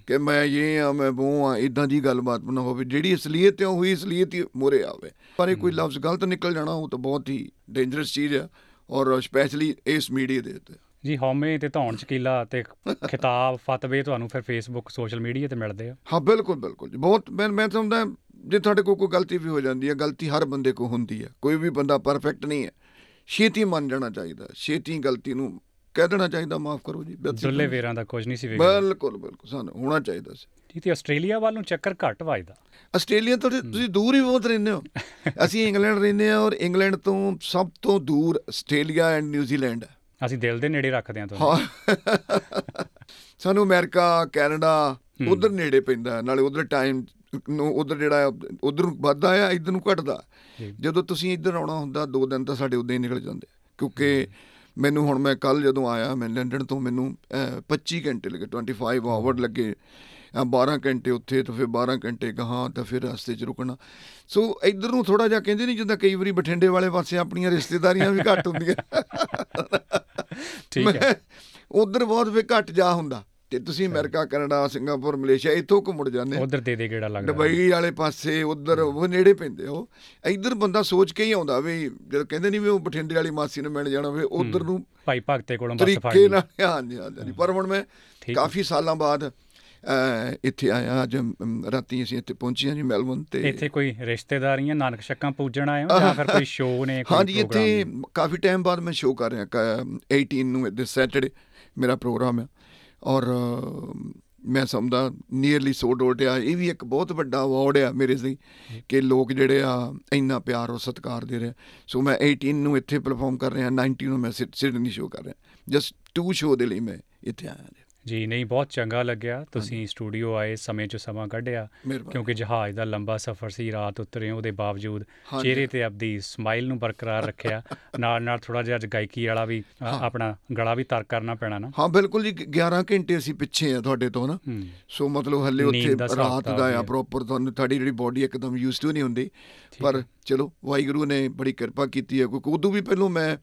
C: ਕਿ ਮੈਂ ਇਹ ਆ ਮੈਂ ਉਹ ਆ ਇਦਾਂ ਦੀ ਗੱਲਬਾਤ ਨਾ ਹੋਵੇ ਜਿਹੜੀ ਅਸਲੀਅਤ ਹੈ ਉਹੀ ਅਸਲੀਅਤ ਹੀ ਮੋਰੇ ਆਵੇ। ਪਰ ਇਹ ਕੋਈ ਲਫ਼ਜ਼ ਗਲਤ ਨਿਕਲ ਜਾਣਾ ਉਹ ਤਾਂ ਬਹੁਤ ਹੀ ਡੇਂਜਰਸ ਚੀਜ਼ ਹੈ ਔਰ ਸਪੈਸ਼ਲੀ ਇਸ ਮੀਡੀਆ ਦੇ ਉੱਤੇ।
B: ਜੀ ਹਉਮੈ ਤੇ ਧੌਣ ਚਕੀਲਾ ਤੇ ਖਿਤਾਬ ਫਤਵੇ ਤੁਹਾਨੂੰ ਫਿਰ ਫੇਸਬੁੱਕ ਸੋਸ਼ਲ ਮੀਡੀਆ ਤੇ ਮਿਲਦੇ ਆ।
C: ਹਾਂ ਬਿਲਕੁਲ ਬਿਲਕੁਲ ਜੀ ਬਹੁਤ ਮੈਂ ਮੈਂ ਸਮਝਦਾ ਜੇ ਤੁਹਾਡੇ ਕੋਲ ਕੋਈ ਗਲਤੀ ਵੀ ਹੋ ਜਾਂਦੀ ਹੈ ਗਲਤੀ ਹਰ ਬੰਦੇ ਕੋ ਹੁੰਦੀ ਹੈ। ਕੋਈ ਵੀ ਬੰਦਾ ਪਰਫੈਕਟ ਨਹੀਂ ਹੈ। ਛੇਤੀ ਮੰਨ ਜਾਣਾ ਚਾਹੀਦਾ ਛੇਤੀ ਗਲਤੀ ਨੂੰ ਕਹਿ ਦੇਣਾ ਚਾਹੀਦਾ ਮਾਫ ਕਰੋ ਜੀ
B: ਦੁੱਲੇ ਵੇਰਾਂ ਦਾ ਕੁਝ ਨਹੀਂ ਸੀ ਵਿਗੜਿਆ
C: ਬਿਲਕੁਲ ਬਿਲਕੁਲ ਸਾਨੂੰ ਹੋਣਾ ਚਾਹੀਦਾ ਸੀ।
B: ਜੀ ਤੇ ਆਸਟ੍ਰੇਲੀਆ ਵੱਲ ਨੂੰ ਚੱਕਰ ਘੱਟ ਵੱਜਦਾ।
C: ਆਸਟ੍ਰੇਲੀਆ ਤੋਂ ਤੁਸੀਂ ਦੂਰ ਹੀ ਬਹੁਤ ਰਹਿੰਦੇ ਹੋ। ਅਸੀਂ ਇੰਗਲੈਂਡ ਰਹਿੰਦੇ ਹਾਂ ਔਰ ਇੰਗਲੈਂਡ ਤੋਂ ਸਭ ਤੋਂ ਦੂਰ ਆਸਟ੍ਰੇਲੀਆ ਐਂਡ ਨਿਊਜ਼ੀਲੈਂਡ ਹੈ।
B: ਅਸੀਂ ਦਿਲ ਦੇ ਨੇੜੇ ਰੱਖਦੇ ਹਾਂ ਤੁਹਾਨੂੰ।
C: ਸਾਨੂੰ ਅਮਰੀਕਾ ਕੈਨੇਡਾ। ਉਧਰ ਨੇੜੇ ਪੈਂਦਾ ਨਾਲੇ ਉਧਰ ਟਾਈਮ ਨੂੰ ਉਧਰ ਜਿਹੜਾ ਉਧਰ ਵੱਧਦਾ ਆ ਇਧਰ ਨੂੰ ਘਟਦਾ। ਜਦੋਂ ਤੁਸੀਂ ਇੱਧਰ ਆਉਣਾ ਹੁੰਦਾ ਦੋ ਦਿਨ ਤਾਂ ਸਾਡੇ ਉਦਾਂ ਹੀ ਨਿਕਲ ਜਾਂਦੇ। ਕਿਉਂਕਿ ਮੈਨੂੰ ਹੁਣ ਮੈਂ ਕੱਲ ਜਦੋਂ ਆਇਆ ਮੈਂ ਲੰਡਨ ਤੋਂ ਮੈਨੂੰ ਅਹ, 25 ਘੰਟੇ ਲੱਗੇ 25 ਆਵਰ ਲੱਗੇ। ਅਹ, 12 ਘੰਟੇ ਉੱਥੇ ਤੇ ਫਿਰ 12 ਘੰਟੇ ਗਾਹਾਂ ਤਾਂ ਫਿਰ ਰਸਤੇ 'ਚ ਰੁਕਣਾ। ਸੋ ਇੱਧਰ ਨੂੰ ਥੋੜਾ ਜਿਹਾ ਕਹਿੰਦੇ ਨਹੀਂ ਜਿੱਦਾਂ ਕਈ ਵਾਰੀ ਬਠਿੰਡੇ ਵਾਲੇ ਪਾਸੇ ਆਪਣੀਆਂ ਰਿਸ਼ਤੇਦਾਰੀਆਂ ਵੀ ਘੱਟ ਹੁੰਦੀਆਂ।
B: ਠੀਕ ਹੈ।
C: ਉਧਰ ਬਹੁਤ ਵੀ ਘੱਟ ਜਾ ਹੁੰਦਾ। ਤੇ ਤੁਸੀਂ ਅਮਰੀਕਾ ਕੈਨੇਡਾ ਸਿੰਗਾਪੁਰ ਮਲੇਸ਼ੀਆ ਇੱਥੋਂ ਘੁੰਮ ਮੁੜ ਜਾਂਦੇ।
B: ਉਧਰ ਦੇ ਦੇ ਗੇੜਾ ਲੱਗਦਾ।
C: ਦੁਬਈ ਵਾਲੇ ਪਾਸੇ ਉਧਰ ਉਹ ਨੇੜੇ ਪੈਂਦੇ ਉਹ। ਇੱਧਰ ਬੰਦਾ ਸੋਚ ਕੇ ਹੀ ਆਉਂਦਾ ਵੀ ਜਦ ਕਹਿੰਦੇ ਨਹੀਂ ਵੀ ਉਹ ਬਠਿੰਡੇ ਵਾਲੀ ਮਾਸੀ ਨੂੰ ਮਿਲ ਜਾਣਾ ਵੀ ਉਧਰ ਨੂੰ
B: ਭਾਈ ਭਗਤੇ ਕੋਲੋਂ ਬੱਸ ਫੜ
C: ਤਰੀਕੇ
B: ਲਈ।
C: ਨਾਲ ਹਾਂਜੀ ਹਾਂਜੀ। ਪਰ ਹੁਣ ਮੈਂ। ਕਾਫੀ ਸਾਲਾਂ ਬਾਅਦ ਇੱਥੇ ਆਇਆ ਅੱਜ ਰਾਤੀ ਅਸੀਂ ਇੱਥੇ ਪਹੁੰਚੇ ਹਾਂ ਜੀ ਮੈਲਬਨ ਤੇ।
B: ਇੱਥੇ ਕੋਈ ਰਿਸ਼ਤੇਦਾਰੀਆਂ ਨਾਨਕ ਸ਼ੱਕਾਂ ਪੂਜਣ ਆਏ ਹੋ ਜਾਂ ਫਿਰ ਕੋਈ ਸ਼ੋਅ ਨੇ ਕੋਈ
C: ਹਾਂਜੀ ਇੱਥੇ
B: ਪ੍ਰੋਗਰਾਮ
C: ਕਾਫੀ ਟਾਈਮ ਬਾਅਦ ਮੈਂ ਸ਼ੋਅ ਕਰ ਰਿਹਾ ਕ- 18 ਨੂੰ ਦਿਸ ਸੈਟਰਡੇ ਮੇਰਾ ਪ੍ਰੋਗਰਾਮ ਹੈ ਔਰ ਅ, ਮੈਂ ਸਮਝਦਾ ਨੀਅਰਲੀ ਸੋ ਡੋਟਿਆ ਇਹ ਵੀ ਇੱਕ ਬਹੁਤ ਵੱਡਾ ਅਵਾਰਡ ਆ ਮੇਰੇ ਲਈ ਕਿ ਲੋਕ ਜਿਹੜੇ ਆ ਇੰਨਾ ਪਿਆਰ ਔਰ ਸਤਿਕਾਰ ਦੇ ਰਹੇ ਸੋ ਮੈਂ 18 ਨੂੰ ਇੱਥੇ ਪਰਫਾਰਮ ਕਰ ਰਿਹਾ 19 ਨੂੰ ਮੈਂ ਸਿਡਨੀ ਸ਼ੋ ਕਰ ਰਿਹਾ। ਜਸਟ ਟੂ ਸ਼ੋ ਦੇ ਲਈ ਮੈਂ ਇੱਥੇ ਆਇਆ। ਜੀ
B: ਨਹੀਂ ਬਹੁਤ ਚੰਗਾ ਲੱਗਿਆ। ਤੁਸੀਂ ਸਟੂਡੀਓ ਆਏ ਸਮੇਂ 'ਚ ਸਮਾਂ ਕੱਢਿਆ। ਕਿਉਂਕਿ ਜਹਾਜ਼ ਦਾ ਲੰਬਾ ਸਫ਼ਰ ਸੀ ਰਾਤ ਉਤਰੇ ਉਹਦੇ ਬਾਵਜੂਦ। ਚਿਹਰੇ ਤੇ ਆਪਦੀ ਸਮਾਈਲ ਨੂੰ ਬਰਕਰਾਰ ਰੱਖਿਆ। ਨਾਲ ਨਾਲ ਥੋੜਾ ਜਿਹਾ ਅੱਜ ਗਾਇਕੀ ਵਾਲਾ ਵੀ। ਆਪਣਾ ਗਲਾ ਵੀ ਤਰ ਕਰਨਾ ਪੈਣਾ ਨਾ।
C: ਹਾਂ ਬਿਲਕੁਲ ਜੀ 11 ਘੰਟੇ ਅਸੀਂ ਪਿੱਛੇ ਆ ਤੁਹਾਡੇ ਤੋਂ ਨਾ। ਸੋ ਮਤਲਬ ਹੱਲੇ ਉੱਥੇ ਰਾਤ ਦਾ ਆ। ਪ੍ਰੋਪਰ ਤੁਹਾਨੂੰ ਤੁਹਾਡੀ ਜਿਹੜੀ ਬੋਡੀ ਇੱਕਦਮ ਯੂਜ਼ ਟੂ ਨਹੀਂ ਹੁੰਦੀ। ਪਰ। ਚਲੋ ਵਾਹਿਗੁਰੂ ਨੇ ਬੜੀ ਕਿਰਪਾ ਕੀਤੀ ਹੈ ਕਿਉਂਕਿ ਉਦੋਂ ਵੀ ਪਹਿਲੋਂ ਮੈਂ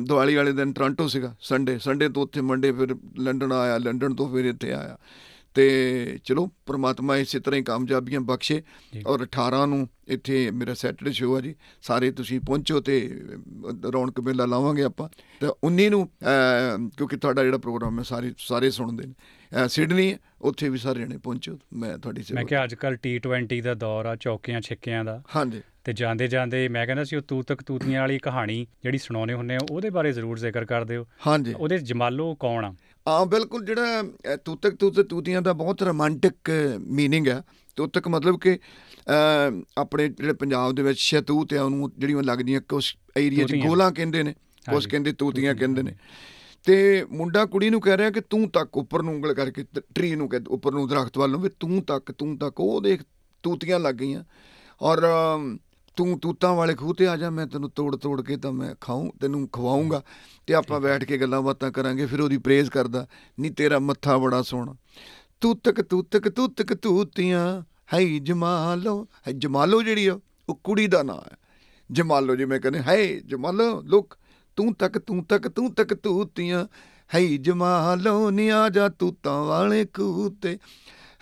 C: ਦੀਵਾਲੀ ਵਾਲੇ ਦਿਨ ਟੋਰਾਂਟੋ ਸੀਗਾ ਸੰਡੇ ਸੰਡੇ ਤੋਂ ਉੱਥੇ ਮੰਡੇ ਫਿਰ ਲੰਡਨ ਆਇਆ ਲੰਡਨ ਤੋਂ ਫਿਰ ਇੱਥੇ ਆਇਆ। ਤੇ ਚਲੋ ਪ੍ਰਮਾਤਮਾ ਇਸੇ ਤਰ੍ਹਾਂ ਹੀ ਕਾਮਯਾਬੀਆਂ ਬਖਸ਼ੇ। ਔਰ 18 ਨੂੰ ਇੱਥੇ ਮੇਰਾ ਸੈਟਰਡੇ ਸ਼ੋਅ ਆ ਜੀ ਸਾਰੇ ਤੁਸੀਂ ਪਹੁੰਚੋ ਤੇ ਰੌਣਕ ਮੇਲਾ ਲਾਵਾਂਗੇ ਆਪਾਂ। ਤੇ 19 ਨੂੰ ਕਿਉਂਕਿ ਤੁਹਾਡਾ ਜਿਹੜਾ ਪ੍ਰੋਗਰਾਮ ਹੈ ਸਾਰੇ ਸਾਰੇ ਸੁਣਦੇ ਨੇ। ਸਿਡਨੀ ਉੱਥੇ ਵੀ ਸਾਰੇ ਜਣੇ ਪਹੁੰਚੋ ਮੈਂ ਤੁਹਾਡੀ
B: ਮੈਂ
C: ਸੇਵਾ
B: ਕਿਹਾ ਅੱਜ ਕੱਲ T20 ਦਾ ਦੌਰ ਆ ਚੌਕਿਆਂ ਛਿੱਕਿਆਂ ਦਾ।
C: ਹਾਂਜੀ।
B: ਤੇ ਜਾਂਦੇ ਜਾਂਦੇ ਮੈਂ ਕਹਿੰਦਾ ਸੀ ਉਹ ਤੂਤਕ ਤੂਤੀਆਂ ਵਾਲੀ ਕਹਾਣੀ ਜਿਹੜੀ ਸੁਣਾਉਣੇ ਹੁੰਨੇ ਆ ਉਹਦੇ ਬਾਰੇ ਜ਼ਰੂਰ ਜ਼ਿਕਰ ਕਰ ਦਿਓ।
C: ਹਾਂਜੀ।
B: ਉਹਦੇ ਜਮਾਲੋ ਕੌਣ ਆ?
C: ਆ ਬਿਲਕੁਲ ਜਿਹੜਾ ਤੂਤਕ ਤੂਤ ਤੂਤੀਆਂ ਦਾ ਬਹੁਤ ਰੋਮਾਂਟਿਕ ਮੀਨਿੰਗ ਹੈ ਤੂਤਕ ਮਤਲਬ ਕਿ ਆਪਣੇ ਜਿਹੜੇ ਪੰਜਾਬ ਦੇ ਵਿੱਚ ਸ਼ਤੂਤ ਆ ਉਹਨੂੰ ਜਿਹੜੀਆਂ ਲੱਗਦੀਆਂ ਕੁਛ ਏਰੀਆ 'ਚ। ਗੋਲਾਂ ਕਹਿੰਦੇ ਨੇ
B: ਹਾਂਜੀ,
C: ਕਹਿੰਦੇ ਤੂਤੀਆਂ, ਕਹਿੰਦੇ ਨੇ। ਤੇ ਮੁੰਡਾ ਕੁੜੀ ਨੂੰ ਕਹਿ ਰਿਹਾ ਕਿ ਤੂੰ ਤੱਕ ਉੱਪਰ ਨੂੰ ਉਂਗਲ ਕਰਕੇ ਟਰੀ ਨੂੰ ਕਹਿ ਉੱਪਰ ਨੂੰ ਦਰਖਤ ਵੱਲ ਨੂੰ ਵੀ ਤੂੰ ਤੱਕ ਤੂੰ ਤੱਕ ਉਹ ਦੇਖ ਤੂਤੀਆਂ ਲੱਗ ਗਈਆਂ। ਔਰ ਤੂੰ ਤੂਤਾਂ ਵਾਲੇ ਖੂਹ ਤੇ ਆ ਜਾ ਮੈਂ ਤੈਨੂੰ ਤੋੜ ਤੋੜ ਕੇ ਤਾਂ ਮੈਂ ਖਾਉਂ ਤੈਨੂੰ ਖਵਾਉਂਗਾ ਤੇ ਆਪਾਂ ਬੈਠ ਕੇ ਗੱਲਾਂ ਬਾਤਾਂ ਕਰਾਂਗੇ ਫਿਰ ਉਹਦੀ ਪ੍ਰੇਜ਼ ਕਰਦਾ ਨਹੀਂ ਤੇਰਾ ਮੱਥਾ ਬੜਾ ਸੋਹਣਾ। ਤੂਤਕ ਤੂਤਕ ਤੂਤਕ ਤੂਤੀਆਂ ਹੈ ਜਮਾਲੋ ਹੈ ਜਮਾਲੋ ਜਿਹੜੀ ਆ ਉਹ ਕੁੜੀ ਦਾ ਨਾਂ ਹੈ। ਜਮਾਲੋ ਜਿਵੇਂ ਕਹਿੰਦੇ ਹੈ ਜਮਾਲੋ ਲੁੱਕ ਤੂੰ ਤੱਕ ਤੂੰ ਤੱਕ ਤੂੰ ਤੱਕ ਤੂਤੀਆਂ। ਹੈ ਜਮਾਲੋ ਨੀ ਆ ਜਾ ਤੂਤਾਂ ਵਾਲੇ ਖੂਹ ਤੇ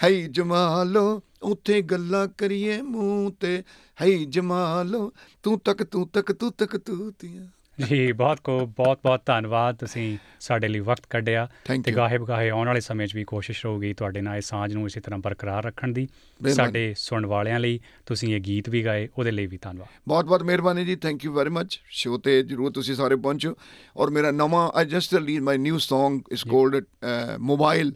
C: ਹੈ ਜਮਾਲੋ, ਉੱਥੇ ਗੱਲਾਂ ਕਰੀਏ ਮੂੰਹ ਤੇ। ਹੈ ਜਮਾਲੋ, ਤੂੰ ਤੱਕ ਤੂੰ ਤੱਕ ਤੂੰ ਤੱਕ ਤੂਤੀਆਂ।
B: ਜੀ ਬਹੁਤ ਕੋ ਬਹੁਤ ਬਹੁਤ ਧੰਨਵਾਦ ਤੁਸੀਂ ਸਾਡੇ ਲਈ ਵਕਤ ਕੱਢਿਆ ਤੇ ਗਾਹੇ ਬਗਾਹੇ ਆਉਣ ਵਾਲੇ ਸਮੇਂ 'ਚ ਵੀ ਕੋਸ਼ਿਸ਼ ਰਹੂਗੀ ਤੁਹਾਡੇ ਨਾਲ ਇਹ ਸਾਂਝ ਨੂੰ ਇਸੇ ਤਰ੍ਹਾਂ ਬਰਕਰਾਰ ਰੱਖਣ ਦੀ। ਸਾਡੇ ਸੁਣਨ ਵਾਲਿਆਂ ਲਈ ਤੁਸੀਂ ਇਹ ਗੀਤ ਵੀ ਗਾਏ ਉਹਦੇ ਲਈ ਵੀ ਧੰਨਵਾਦ।
C: ਬਹੁਤ ਬਹੁਤ ਮਿਹਰਬਾਨੀ ਜੀ thank you very much show ਤੇ ਜਰੂਰ ਤੁਸੀਂ ਸਾਰੇ ਪਹੁੰਚੋ। ਔਰ ਮੇਰਾ ਨਵਾਂ I just release my new Song is called mobile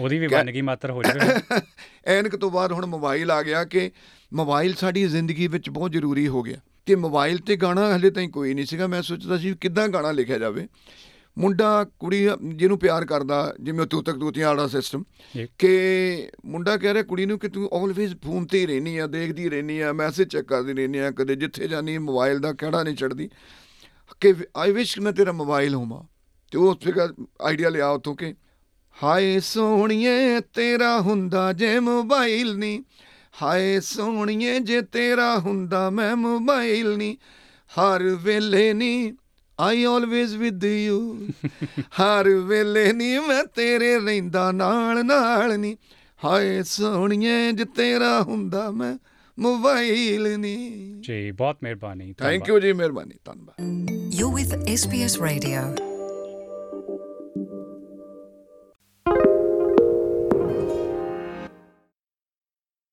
B: ਉਹਦੀ ਵੀ
C: ਕਿਆ-
B: ਵੰਨਗੀ ਮਾਤਰ ਹੋ ਜਾਵੇ।
C: ਐਨਕ ਤੋਂ ਬਾਅਦ ਹੁਣ ਮੋਬਾਈਲ ਆ ਗਿਆ ਕਿ ਮੋਬਾਈਲ ਸਾਡੀ ਜ਼ਿੰਦਗੀ ਵਿੱਚ ਬਹੁਤ ਜ਼ਰੂਰੀ ਹੋ ਗਿਆ। ਤੇ ਮੋਬਾਈਲ ਤੇ ਗਾਣਾ ਹਲੇ ਤਾਈਂ ਕੋਈ ਨਹੀਂ ਸੀਗਾ। ਮੈਂ ਸੋਚਦਾ ਸੀ ਕਿੱਦਾਂ ਗਾਣਾ ਲਿਖਿਆ ਜਾਵੇ। ਮੁੰਡਾ ਕੁੜੀ ਜਿਹਨੂੰ ਪਿਆਰ ਕਰਦਾ ਜਿਵੇਂ ਤੂੰ ਤੱਕ ਤੂਤੀਆਂ ਵਾਲਾ ਸਿਸਟਮ। ਕਿ ਮੁੰਡਾ ਕਹਿ ਰਿਹਾ ਕੁੜੀ ਨੂੰ ਕਿ ਤੂੰ ਆਲਵੇਜ਼ ਫੋਨ ਤੇ ਹੀ ਰਹਿਨੀ ਆ ਦੇਖਦੀ ਰਹਿਨੀ ਆ ਮੈਸੇਜ ਚੈੱਕ ਕਰਦੀ ਰਹਿਨੀ ਆ ਕਦੇ ਜਿੱਥੇ ਜਾਨੀ ਮੋਬਾਈਲ ਦਾ ਕਿਹੜਾ ਨਹੀਂ ਚੜਦੀ। ਕਿ ਆਈ ਵਿਸ਼ ਮੈਂ ਤੇਰਾ ਮੋਬਾਈਲ ਹੋਵਾਂ। ਤੇ ਉਹ ਫਿਰ ਆਈਡੀਆ ਲਿਆ ਉਤੋਂ ਕਿ ਹਾਏ ਸੋਹਣੀਏ ਤੇਰਾ ਹੁੰਦਾ ਜੇ ਮੋਬਾਈਲ ਨਹੀਂ ਹਾਏ ਸੋਹਣੀਏ ਜੇ ਤੇਰਾ ਹੁੰਦਾ ਮੈਂ ਮੋਬਾਈਲ ਨਹੀਂ ਹਰ ਵੇਲੇ ਨਹੀਂ ਆਈ ਆਲਵੇਜ਼ ਵਿਦ ਯੂ ਹਰ ਵੇਲੇ ਨਹੀਂ ਮੈਂ ਤੇਰੇ ਰਹਿੰਦਾ ਨਾਲ ਨਾਲ ਨਹੀਂ ਹਾਏ ਸੋਹਣੀਏ ਜੇ ਤੇਰਾ ਹੁੰਦਾ ਮੈਂ ਮੋਬਾਈਲ ਨਹੀਂ
B: ਜੀ ਬਹੁਤ ਮਿਹਰਬਾਨੀ
C: ਥੈਂਕ ਯੂ ਜੀ ਮਿਹਰਬਾਨੀ ਧੰਨਵਾਦ।
A: You're with SBS Radio.